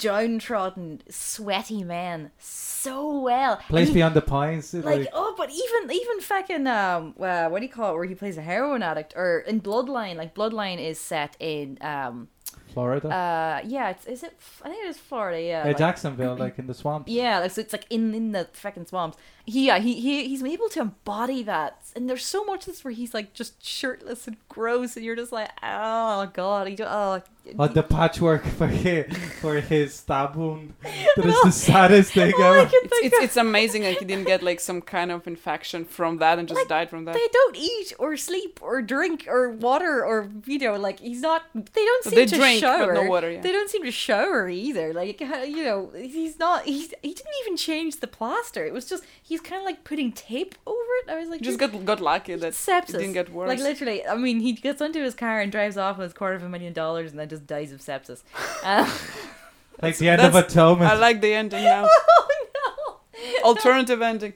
downtrodden, sweaty men so well. Place he- Beyond the Pines. like, Like, oh, but even even fucking um, uh, what do you call it? Where he plays a heroin addict, or in Bloodline. Like Bloodline is set in um, Florida. uh, yeah, it's is it? I think it is Florida. Yeah, like- Jacksonville, [clears throat] like in the swamps. yeah, like so it's like in in the fucking swamps. He yeah, he, he he's able to embody that, and there's so much of this where he's like just shirtless and gross, and you're just like, oh god, he do, oh. Oh, the patchwork [laughs] for his, for his stab wound. [laughs] That is the saddest thing All ever. It's, it's it's [laughs] amazing that he didn't get like some kind of infection from that and just Like, died from that. they don't eat or sleep or drink or water or you know like he's not. They don't But seem they to drink, but shower. no water, yeah. They don't seem to shower either. Like you know, he's not. He's he didn't even change the plaster. It was just he's kind of like putting tape over it. I was like, just got got lucky that sepsis. it didn't get worse. Like literally, I mean, he gets into his car and drives off with a quarter of a million dollars, and then just dies of sepsis. Uh, [laughs] Like the end of that's- Atonement. I like the ending now. [laughs] oh no! [laughs] Alternative ending.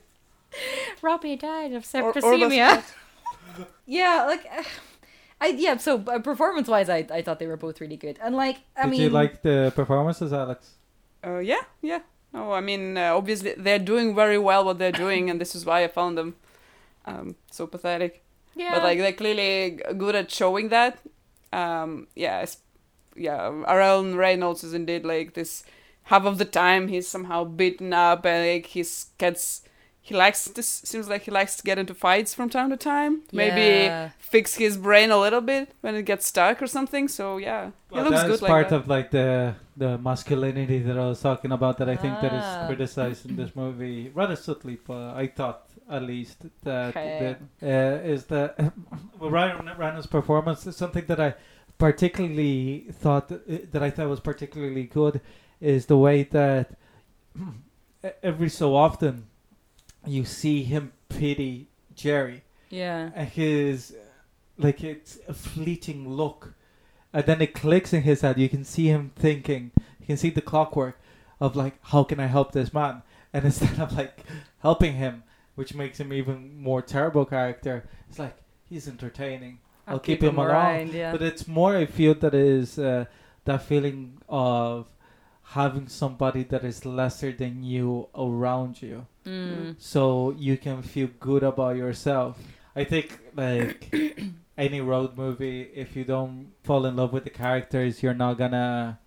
Robbie died of Or- or septicemia. yeah, like. uh, I, yeah, so uh, performance wise, I, I thought they were both really good, and like I Did mean, you like the performances, Alex? Uh, yeah, yeah. No, I mean, uh, obviously they're doing very well what they're doing, and this is why I found them um, so pathetic. yeah, But like they're clearly good at showing that. Um, yeah, it's, yeah. Ryan Reynolds is indeed like this. Half of the time he's somehow beaten up, and like he's gets. He likes this. Seems like he likes to get into fights from time to time. Maybe Yeah. fix his brain a little bit when it gets stuck or something. So yeah, he looks that good like part that. of like the the masculinity that I was talking about that I think that Ah. is criticized in this movie rather subtly, but I thought at least that, Okay. that uh, is that [laughs] well, Ryan Reynolds' performance is something that I particularly thought that, that I thought was particularly good is the way that [clears throat] every so often you see him pity Jerry. Yeah, his like it's a fleeting look. And then it clicks in his head. You can see him thinking you can see the clockwork of like how can i help this man? And [laughs] instead of like helping him which makes him even more terrible character it's like he's entertaining. I'll, keep, him, around around. Yeah, but it's more i feel that is uh, that feeling of having somebody that is lesser than you around you mm. so you can feel good about yourself. I think like [coughs] any road movie, if you don't fall in love with the characters, you're not gonna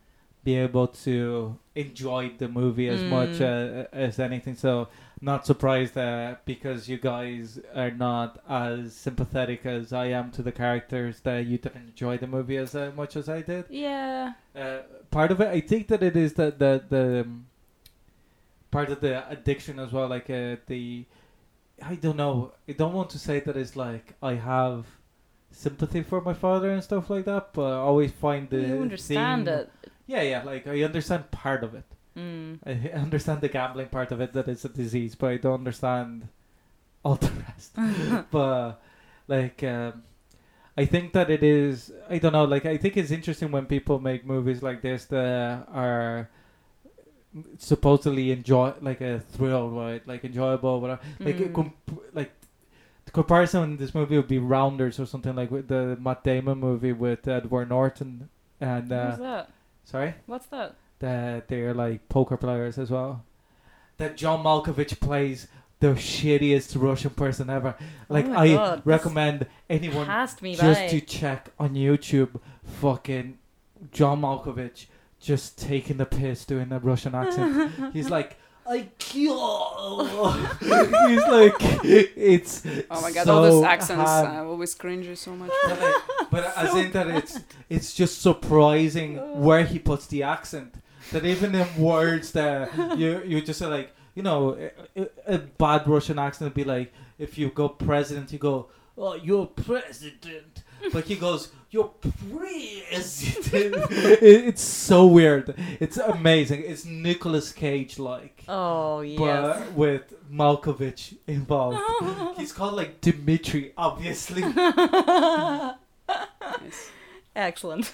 be able to enjoy the movie as Mm. much uh, as anything. So not surprised that because you guys are not as sympathetic as I am to the characters that you didn't enjoy the movie as uh, much as I did. yeah, Uh, part of it, I think that it is the the the um, part of the addiction as well. Like uh, the, I don't know. I don't want to say that it's like I have sympathy for my father and stuff like that, but I always find the you understand theme- it. Yeah, yeah. Like I understand part of it. Mm. I understand the gambling part of it that it's a disease, but I don't understand all the rest. [laughs] [laughs] but like, um, I think that it is. I don't know. Like, I think it's interesting when people make movies like this that are supposedly enjoy like a thrill, right? Like enjoyable, whatever. Like, Mm. comp- like the comparison in this movie would be Rounders or something like with the Matt Damon movie with Edward Norton and. Uh, Who's that? Sorry, What's that? that they're like poker players as well. That John Malkovich plays the shittiest Russian person ever. Like Oh I God, recommend anyone just by. to check on YouTube fucking John Malkovich just taking the piss doing the Russian accent. [laughs] He's like I [laughs] kill. [laughs] He's like it's Oh my god, so all those accents ham. uh, always cringe so much. But, like, but as in that it's it's just surprising where he puts the accent. That even in words that you you just say like you know a, a- a bad Russian accent would be like if you go president you go oh you're president but he goes you're president [laughs] It- it's so weird it's amazing it's Nicolas Cage like Oh yes. but with Malkovich involved [laughs] he's called like Dimitri obviously [laughs] Yes. Excellent.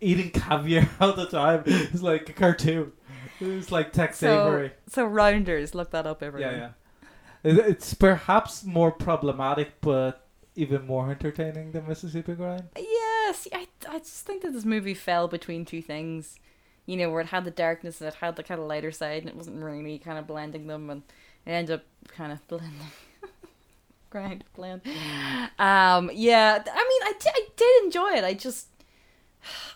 eating caviar all the time. It's like a cartoon. It's like Tex So, Avery. so Rounders, look that up, Yeah, everyone. yeah. It- It's perhaps more problematic, but even more entertaining than Mississippi Grind. Yes, I, I just think that this movie fell between two things. You know, where it had the darkness and it had the kind of lighter side, and it wasn't really kind of blending them, and it ended up kind of [laughs] blending. Grind, blend. Um, yeah, I mean, I, di- I did enjoy it. I just,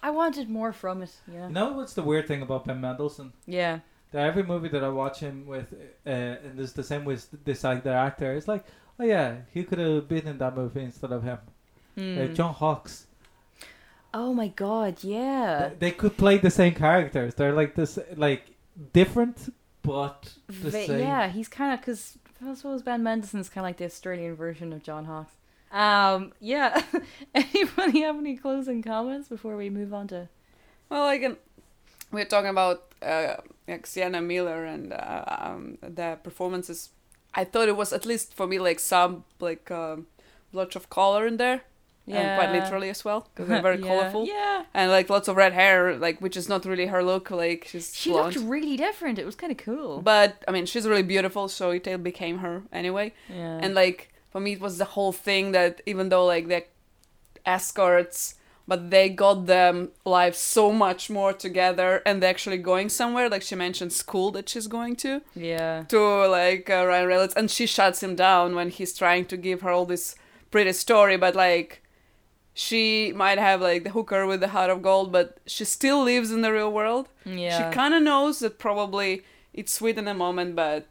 I wanted more from it. Yeah, You know what's the weird thing about Ben Mendelsohn? yeah, That every movie that I watch him with, uh, and there's the same with this other actor, it's like, oh yeah, he could have been in that movie instead of him. Uh, Mm. John Hawkes. Oh my god, yeah. They, they could play the same characters. They're like this, like different, but the Va- same. yeah, he's kind of because I suppose Ben Mendelsohn's kind of like the Australian version of John Hawkes. Um, yeah. [laughs] Anybody have any closing comments before we move on to? Well, I can. we're talking about uh, like Sienna Miller and uh, um, the performances. I thought it was at least for me like some like um, lots of color in there, and quite literally as well because they're very [laughs] Yeah. colorful Yeah, and like lots of red hair, like which is not really her look. Like she's she blonde. looked really different. It was kind of cool. But I mean, she's really beautiful, so it became her anyway. yeah, And like for me, it was the whole thing that even though like they're escorts, but they got them live so much more together, and they're actually going somewhere. Like she mentioned, school that she's going to yeah, to like uh, Ryan Reynolds, and she shuts him down when he's trying to give her all this pretty story, but like. She might have like the hooker with the heart of gold, but she still lives in the real world yeah. she kind of knows that probably it's sweet in a moment but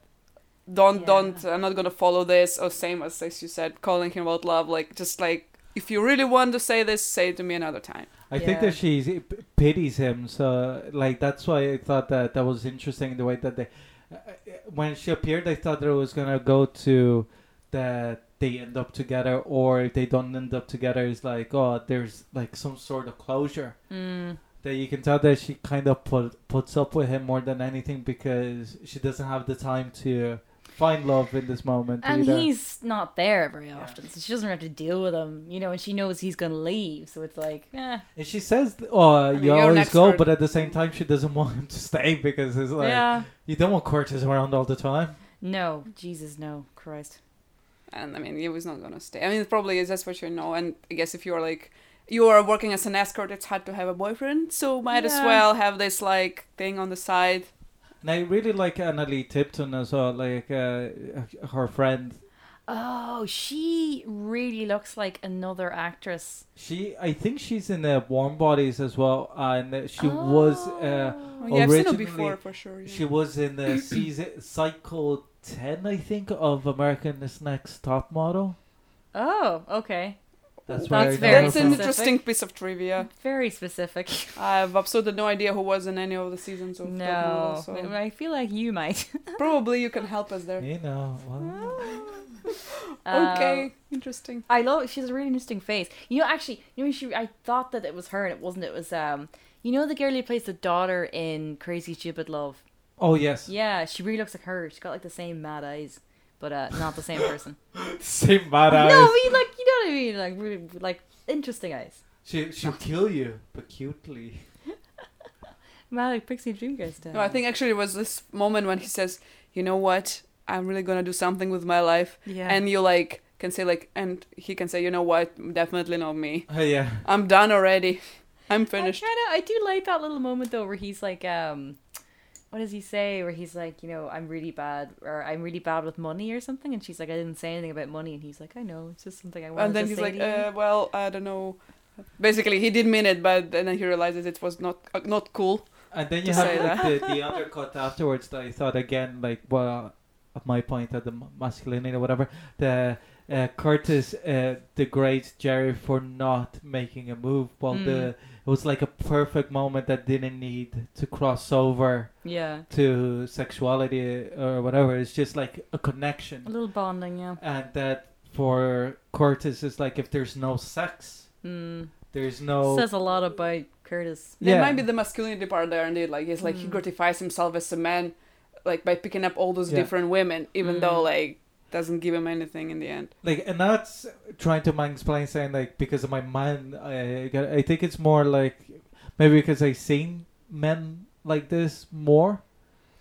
don't Yeah. don't i'm not gonna follow this or same as as you said calling him about love like just like if you really want to say this say it to me another time. I think that she pities him, so like that's why I thought that that was interesting the way that they, uh, uh, when she appeared, I thought that it was gonna go to that they end up together, or if they don't end up together, it's like oh, there's like some sort of closure. Mm, that you can tell that she kind of put puts up with him more than anything because she doesn't have the time to find love in this moment and either. he's not there very often, so she doesn't have to deal with him. You know, and she knows he's gonna leave, so it's like, eh, And she says, "Oh, mean, you you're always go," but at the same time, she doesn't [laughs] want him to stay because it's like yeah. you don't want Curtis around all the time. No, Jesus, no, Christ. and i mean he was not gonna stay i mean probably is that's what you know and i guess if you're like you are working as an escort it's hard to have a boyfriend so might as well have this like thing on the side And I really like Analeigh Tipton as well, like uh, her friend. Oh, she really looks like another actress. She, I think she's in the Warm Bodies as well, and uh, she was. Uh, oh, yeah i've seen her Originally, before for sure yeah. she was in the season [coughs] cycle ten, I think, of America's Next Top Model. Oh, okay. That's, That's where I know very her that's an specific. interesting piece of trivia Very specific. [laughs] I have absolutely no idea who was in any of the seasons of Top No, Model, so I I feel like you might. [laughs] probably you can help us there. You know, well, [laughs] Okay, Um, interesting. I love. She has a really interesting face. You know, actually, you know, she. I thought that it was her, and it wasn't. It was um. You know the girl who plays the daughter in Crazy Stupid Love. oh yes, Yeah, she really looks like her. She's got like the same mad eyes, but uh, not the same person. same mad eyes. No, I mean like you know what I mean, like really like interesting eyes. She she'll kill you, but cutely. [laughs] Mad like Pixie Dream Girl style. No, I think actually it was this moment when he says, "You know what? I'm really gonna do something with my life," Yeah. and you like can say like, and he can say, "You know what? Definitely not me. Oh yeah. I'm done already." I'm finished." I finished. kind of I do like that little moment though where he's like um what does he say where he's like you know I'm really bad or I'm really bad with money or something and she's like I didn't say anything about money and he's like I know it's just something I wanted And then to he's say like, to you." uh, well, I don't know. Basically, he did mean it, but then he realizes it was not uh, not cool. And then you have like, the, the undercut afterwards that I thought again, like, well, at my point of the masculinity or whatever, the uh, Curtis uh, degrades Jerry for not making a move. While Mm. the it was like a perfect moment that didn't need to cross over yeah to sexuality or whatever. It's just like a connection. a little bonding yeah and that for Curtis is like if there's no sex, mm. there's no says a lot about Curtis yeah. it might be the masculinity part there, indeed. Like he's like he Mm. gratifies himself as a man, like by picking up all those Yeah. different women, even Mm. though like doesn't give him anything in the end. like and that's trying to explain saying like because of my man I get- I think it's more like maybe because I've seen men like this more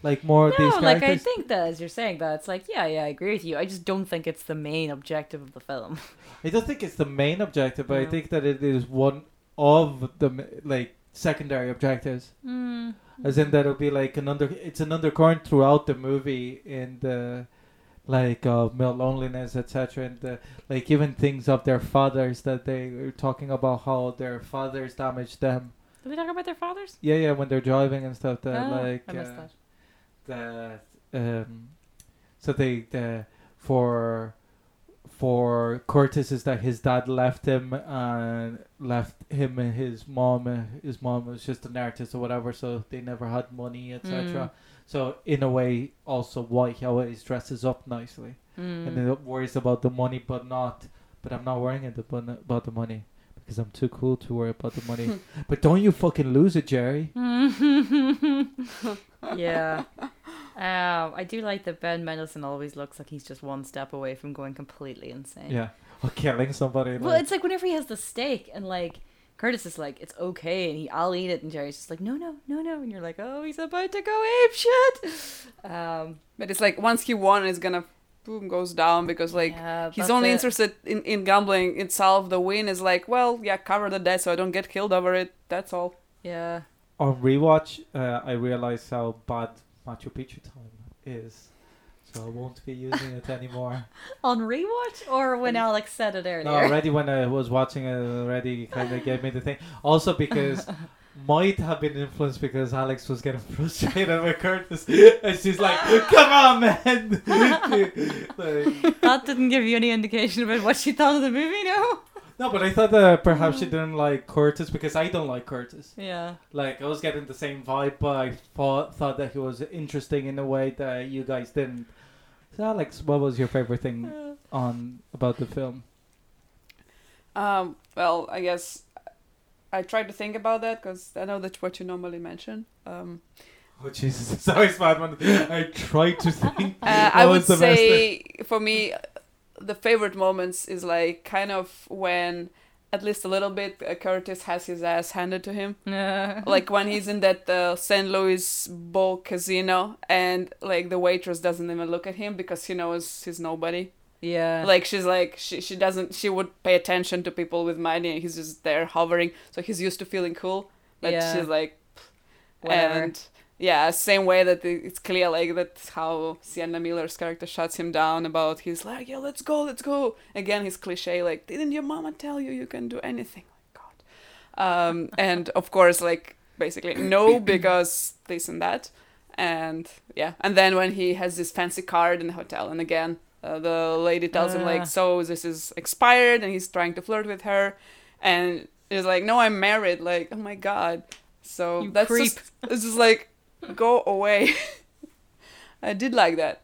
like more of these no like I think that as you're saying that it's like yeah yeah I agree with you. I just don't think it's the main objective of the film. [laughs] I don't think it's the main objective but I think that it is one of the like secondary objectives. Mm. as in that it'll be like an under it's an undercurrent throughout the movie in the like uh male loneliness etc and the, like even things of their fathers that they were talking about how their fathers damaged them did we talk about their fathers Yeah, yeah, when they're driving and stuff. That Oh, like I missed uh, that that um, so they the for for Curtis is that his dad left him and left him and his mom. His mom was just an artist or whatever, so they never had money, etc. So in a way, also why he always dresses up nicely mm. and then worries about the money, but not. But I'm not worrying about about the money because I'm too cool to worry about the money. [laughs] but don't you fucking lose it, Jerry. [laughs] yeah. Um, I do like that Ben Mendelsohn always looks like he's just one step away from going completely insane. Yeah. Or killing somebody. Well, like- it's like whenever he has the steak and like Curtis is like, it's okay, and he, I'll eat it, and Jerry's just like, no, no, no, no, and you're like, oh, he's about to go ape shit. Um, But it's like once he won, it's gonna boom goes down because like yeah, he's only it. interested in in gambling itself. The win is like, well, yeah, cover the debt so I don't get killed over it. That's all. Yeah. On rewatch, uh, I realized how bad Machu Picchu time is. So I won't be using it anymore. [laughs] On rewatch or when Alex said it earlier? no, already when I was watching it, already kind of [laughs] gave me the thing. Also because might have been influenced because Alex was getting [laughs] frustrated with Curtis, and she's like, "Come on, man!" Like, that didn't give you any indication about what she thought of the movie, no? no, but I thought that perhaps she mm. didn't like Curtis because I don't like Curtis. Yeah. Like I was getting the same vibe, but I thought thought that he was interesting in a way that you guys didn't. So Alex, what was your favorite thing [laughs] on about the film? Um, well, I guess I tried to think about that because I know that's what you normally mention. Um, Oh Jesus! [laughs] Sorry, Spiderman. I tried to [laughs] think. uh, I would was the best thing. say for me, the favorite moments is like kind of when at least a little bit uh, Curtis has his ass handed to him. [laughs] Like when he's in that uh, St. Louis Bowl casino and like the waitress doesn't even look at him because he knows he's nobody. yeah. Like she's like she she doesn't she would pay attention to people with money and he's just there hovering so he's used to feeling cool but Yeah. she's like Whatever. and yeah same way that it's clear like that's how Sienna Miller's character shuts him down about he's like yeah let's go let's go. Again his cliche like didn't your mama tell you you can do anything? Like God. Um [laughs] and of course like basically no [clears throat] because this and that. And yeah. And then when he has this fancy card in the hotel and again uh, the lady tells him Ah. like so this is expired and he's trying to flirt with her. And he's like no i'm married like oh my god. So You that's creep. just it's just like go away [laughs] i did like that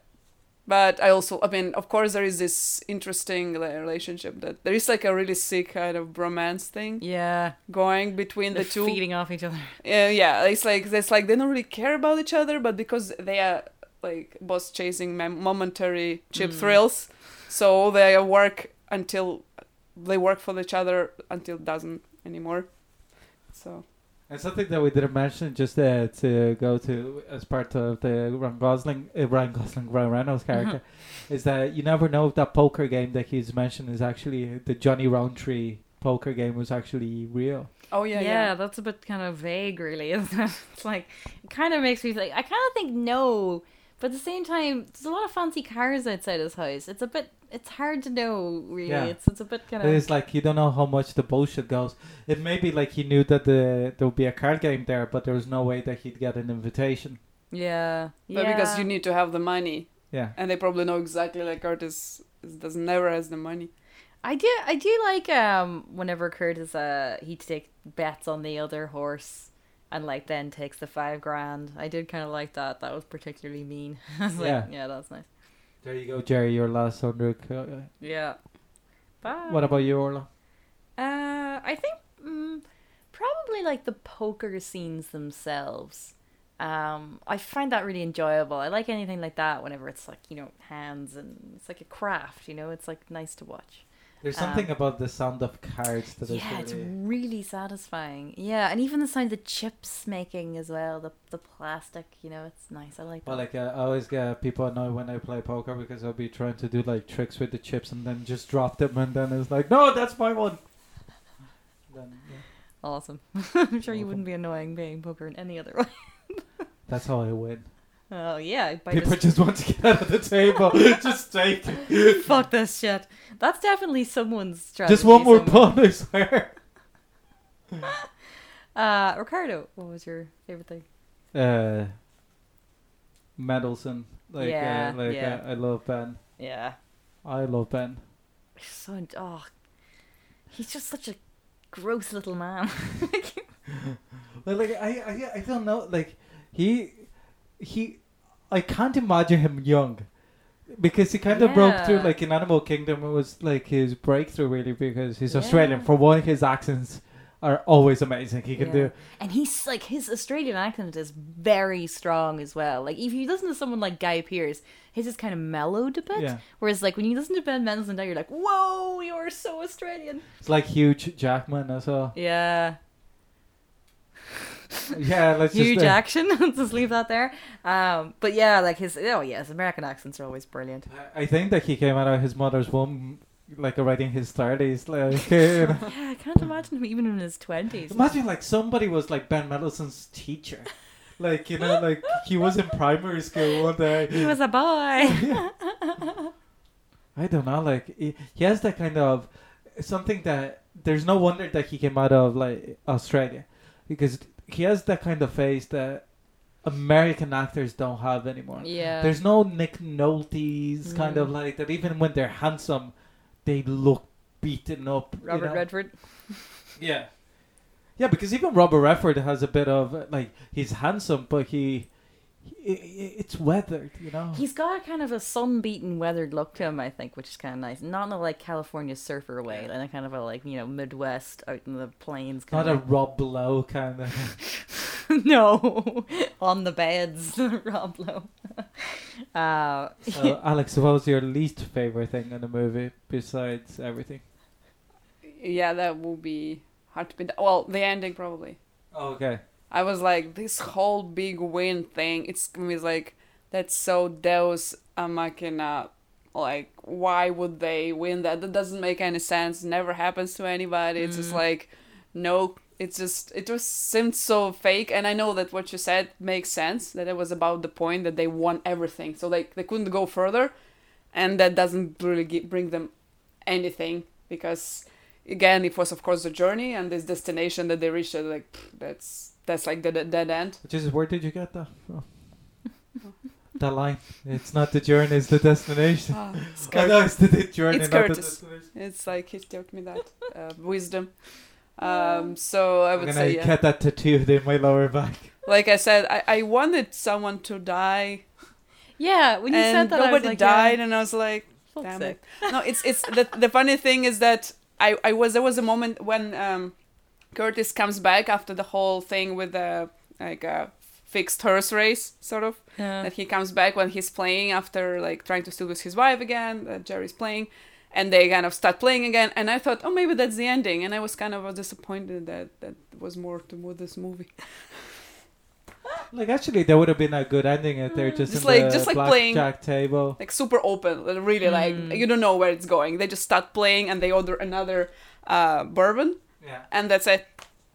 but i also i mean of course there is this interesting relationship that there is like a really sick kind of bromance thing yeah. going between They're the two feeding off each other. [laughs] uh, yeah, it's like it's like they don't really care about each other, but because they are like both chasing mem- momentary cheap Mm. thrills, so they work until they work for each other until it doesn't anymore. So And something that we didn't mention, just uh, to go to as part of the Ryan Gosling, uh, Ryan Gosling, Ryan Reynolds character, is that you never know if that poker game that he's mentioned is actually the Johnny Roundtree poker game was actually real. Oh yeah, yeah, yeah. that's a bit kind of vague, really, isn't it? [laughs] It's like it kind of makes me think. I kind of think no, but at the same time, there's a lot of fancy cars outside his house. It's a bit. It's hard to know, really. Yeah. It's it's a bit kind of. It's like you don't know how much the bullshit goes. It may be like he knew that the there would be a card game there, but there was no way that he'd get an invitation. Yeah, But yeah. because you need to have the money, Yeah. and they probably know exactly like Curtis does never has the money. I do I do like um whenever Curtis uh he take bets on the other horse and like then takes the five grand. I did kind of like that. That was particularly mean. [laughs] I was like, Yeah. yeah, that's nice. There you go, Jerry. Your last hundred. Uh, Yeah. Bye. What about you, Orla? Uh, I think mm, probably like the poker scenes themselves. Um, I find that really enjoyable. I like anything like that whenever it's like you know hands and it's like a craft. You know, it's like nice to watch. There's Um, something about the sound of cards that is yeah, it's really- really satisfying. Yeah, and even the sound of chips making as well. The the plastic, you know, it's nice. I like that. Well, like uh, I always get people annoyed when I play poker because I'll be trying to do like tricks with the chips and then just drop them and then it's like, no, that's my one. [laughs] Then, yeah, awesome. [laughs] I'm sure you wouldn't be annoying playing poker in any other [laughs] way. that's how I win. Oh yeah, by People just just want to get out of the table. [laughs] just take it. Fuck this shit. That's definitely someone's strategy. Just one more somewhere. pun, I swear. [laughs] Uh, Ricardo, what was your favorite thing? Uh, Mendelsohn. Like, Yeah, uh, like yeah. uh, I love Ben. Yeah. I love Ben. So, oh, he's just such a gross little man. [laughs] Well, like I, I, I don't know. Like he, he, I can't imagine him young, because he kind of broke through. Yeah. Like in Animal Kingdom, it was like his breakthrough, really, because he's Yeah. Australian. For one, his accents are always amazing. He can Yeah. do. and he's like, his Australian accent is very strong as well. Like, if you listen to someone like Guy Pearce, his is kind of mellowed a bit. Yeah, Whereas, like, when you listen to Ben Mendelsohn now, you're like, whoa, you're so Australian. it's like Hugh Jackman as well. Yeah. Yeah, let's Huge just. uh, action. [laughs] Just leave that there. Um, but yeah, like his, oh yeah, his American accents are always brilliant. I I think that he came out of his mother's womb, like already in his thirties. Like, [laughs] you [laughs] know. Yeah, I can't imagine him even in his 20s. Imagine like somebody was like Ben Mendelsohn's teacher. Like, you know, like he was in primary school one day. He was a boy. I don't know, like he, he has that kind of something that there's no wonder that he came out of like Australia because he has that kind of face that American actors don't have anymore. yeah. There's no Nick Nolte's kind of Mm. like that. Even when they're handsome, they look beaten up. you Robert know? Redford. [laughs] Yeah. Yeah, because even Robert Redford has a bit of like he's handsome, but he it's weathered, you know. He's got a kind of a sun-beaten, weathered look to him, I think, which is kind of nice. Not in a like California surfer way, in a kind of a like you know Midwest out in the plains kind Not a. Rob Lowe kind of. [laughs] no, on the beds, [laughs] Rob Lowe. [laughs] uh, So, Alex, what was your least favorite thing in the movie besides everything? Yeah, that will be hard to be. Well, the ending probably. Oh, okay. I was like, this whole big win thing. It's it was like that's so Deus a machina. Like, why would they win that? That doesn't make any sense. Never happens to anybody. It's just Mm. like, no. It's just it just seemed so fake. And I know that what you said makes sense. That it was about the point that they won everything, so they they couldn't go further, and that doesn't really gi- bring them anything because again it was of course the journey and this destination that they reached. Like pff, that's that's like the, the dead end. Jesus, where did you get that from? [laughs] that line. It's not the journey, it's the destination. Ah, [laughs] it's, I Cur- know it's the, the journey, It's not the Curtis. destination. it's like he taught me that uh, [laughs] wisdom. Um, so I I'm would gonna say, yeah. get that tattooed in my lower back. like I said, I, I wanted someone to die, yeah, when you said that, I was nobody like, died, yeah, and I was like, fuck's damn sake. it. No, it's it's the the funny thing is that I I was there was a moment when um, Curtis comes back after the whole thing with the like a fixed horse race sort of. Yeah. that he comes back when he's playing after like trying to steal with his wife again that jerry's playing and they kind of start playing again and i thought oh maybe that's the ending and i was kind of disappointed that that was more to move this movie [laughs] Like actually, there would have been a good ending if they're just, Just in like- the just like playing- blackjack table. like super open really like Mm. you don't know where it's going they just start playing and they order another uh, bourbon, Yeah. and that's it.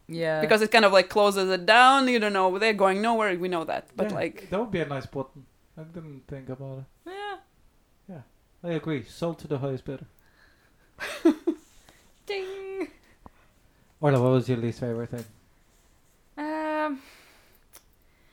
Yeah. Because it kind of like closes it down. You don't know they're going nowhere. We know that, but Yeah, like that would be a nice button. I didn't think about it. yeah. Yeah, I agree. Sold to the highest bidder. [laughs] Ding. Orla, what was your least favorite thing? Um.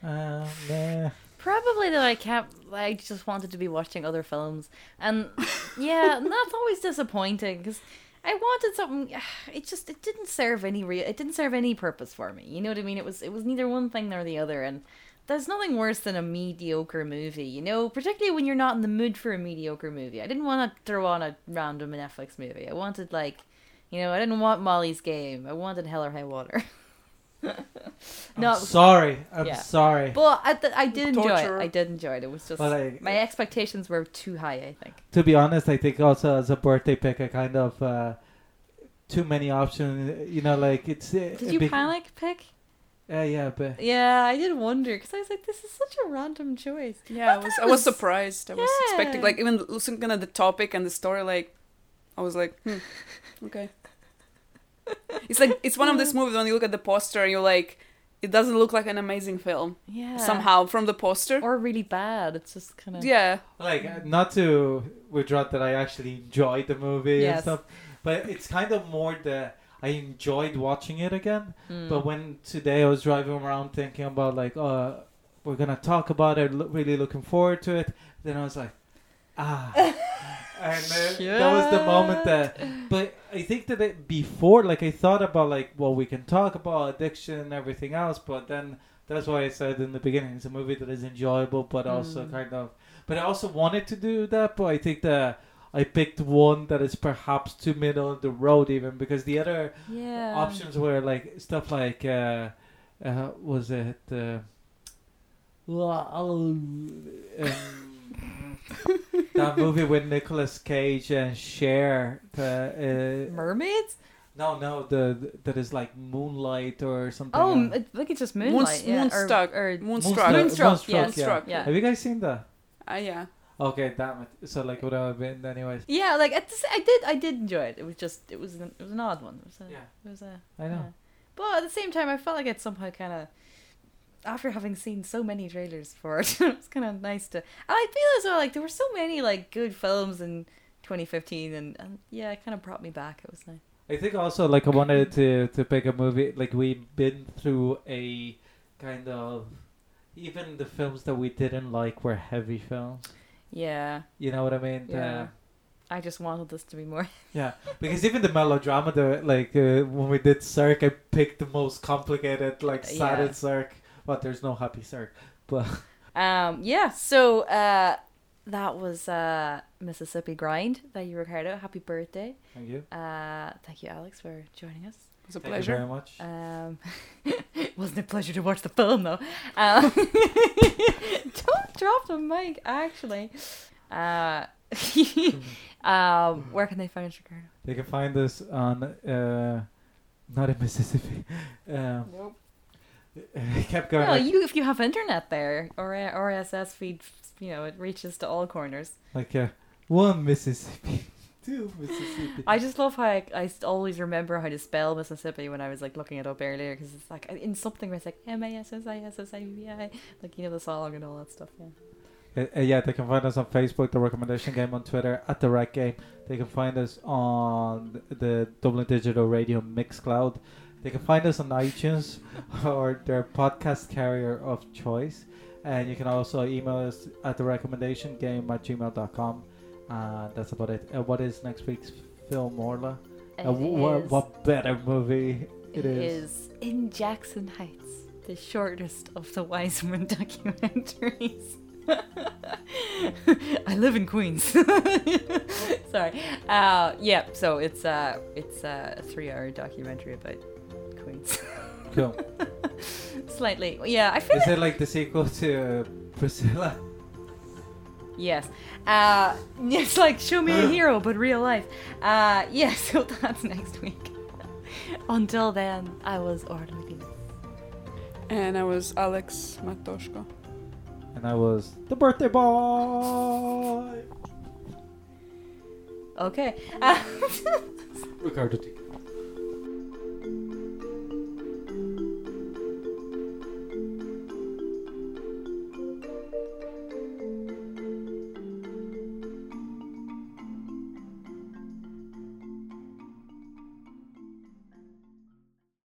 Uh, nah. Probably that I kept. I just wanted to be watching other films, and yeah, [laughs] that's always disappointing because I wanted something. [sighs] It just it didn't serve any real. It didn't serve any purpose for me. You know what I mean? It was it was neither one thing nor the other, and there's nothing worse than a mediocre movie. You know, particularly when you're not in the mood for a mediocre movie. I didn't want to throw on a random Netflix movie. I wanted like, you know, I didn't want Molly's Game. I wanted Hell or High Water. [laughs] I'm No, sorry. I'm yeah. sorry. But I, th- I did enjoy Torture. it. I did enjoy it. It was just Well, I- my expectations were too high. I think. To be honest, I think also as a birthday pick, I kind of uh, too many options. You know, like it's. Uh, Did you big- panic pick? Uh, yeah, but Yeah, I did wonder because I was like, this is such a random choice. yeah, I thought was I was was- surprised. I was expecting like even looking at the topic and the story, like I was like, hmm, okay. [laughs] It's like it's one of these movies when you look at the poster and you're like, it doesn't look like an amazing film Yeah. somehow from the poster. Or really bad. It's just kind of. yeah, like uh, not to withdraw that I actually enjoyed the movie and stuff, but it's kind of more the I enjoyed watching it again. Mm. But when today I was driving around thinking about like, uh, we're gonna talk about it, lo- really looking forward to it. Then I was like, ah, [laughs] and uh, that was the moment that. But I think that it, before, like, I thought about like, well, we can talk about addiction and everything else, but then that's why I said in the beginning, it's a movie that is enjoyable, but also Mm. kind of. But I also wanted to do that, but I think that. I picked one that is perhaps too middle of the road, even because the other yeah. options were like stuff like uh, uh was it uh, um, [laughs] that movie with Nicolas Cage and Cher the uh, Mermaids? no no the, the that is like Moonlight or something Oh, uh, m- I think it's just Moonlight. yeah. Moonstruck. Or, or Moonstruck. Moonstruck, Moonstruck, yes. yeah. Moonstruck. yeah. have you guys seen that Uh, yeah. okay damn it so like what have been anyways Yeah, like at the s- I did, I did enjoy it. It was just, it was, an, it was an odd one. It was a, Yeah. it was a. I know yeah. But at the same time, I felt like it somehow kind of, after having seen so many trailers for it, [laughs] it was kind of nice to. And I feel as well like there were so many like good films in 2015, and, and yeah, it kind of brought me back. It was nice. I think also like I wanted to to pick a movie like we've been through a kind of even the films that we didn't like were heavy films. Yeah, You know what I mean? Yeah. Uh, I just wanted this to be more. [laughs] yeah. Because even the melodrama, the like uh, when we did Sirk, I picked the most complicated, like Yeah. saddest Sirk. But there's no happy Sirk. But [laughs] Um, yeah, so uh, that was uh, Mississippi Grind. Thank you, Ricardo. Happy birthday. thank you. Uh, thank you, Alex, for joining us. It was a pleasure. Thank pleasure. you very much. Um, [laughs] wasn't a pleasure to watch the film though. Um, [laughs] don't drop the mic, actually. Uh, um, where can they find us, Ricardo? They can find us on uh, not in Mississippi. Um, Nope. [laughs] I kept going. Well, like, you if you have internet there or RSS feed, you know, it reaches to all corners. like uh, one Mississippi, [laughs] two Mississippi. I just love how I always remember how to spell Mississippi when I was like looking it up earlier because it's like in something where it's like M A S S I S S I V I, like you know the song and all that stuff. Yeah. Uh, uh, yeah, they can find us on Facebook, the Recommendation Game, on Twitter at the Rec Game. They can find us on the Dublin Digital Radio Mixcloud. They can find us on iTunes [laughs] or their podcast carrier of choice. And you can also email us at the recommendation game at gmail.com. Uh, that's about it. Uh, what is next week's film, Orla? Uh, wh- what better movie it it is? is in Jackson Heights, the shortest of the Wiseman [laughs] documentaries. [laughs] I live in Queens. Sorry. Uh, yeah. So it's uh, it's uh, a three-hour documentary about Queens. [laughs] Cool. Slightly. Yeah. I feel. is it like the sequel to Priscilla? Yes. Uh, it's like show me a hero, but real life. Uh, yeah. [laughs] So that's next week. Until then, I was Orla And I was Alex Matoshko. And I was the birthday boy. Okay. Uh, [laughs] Ricardo T.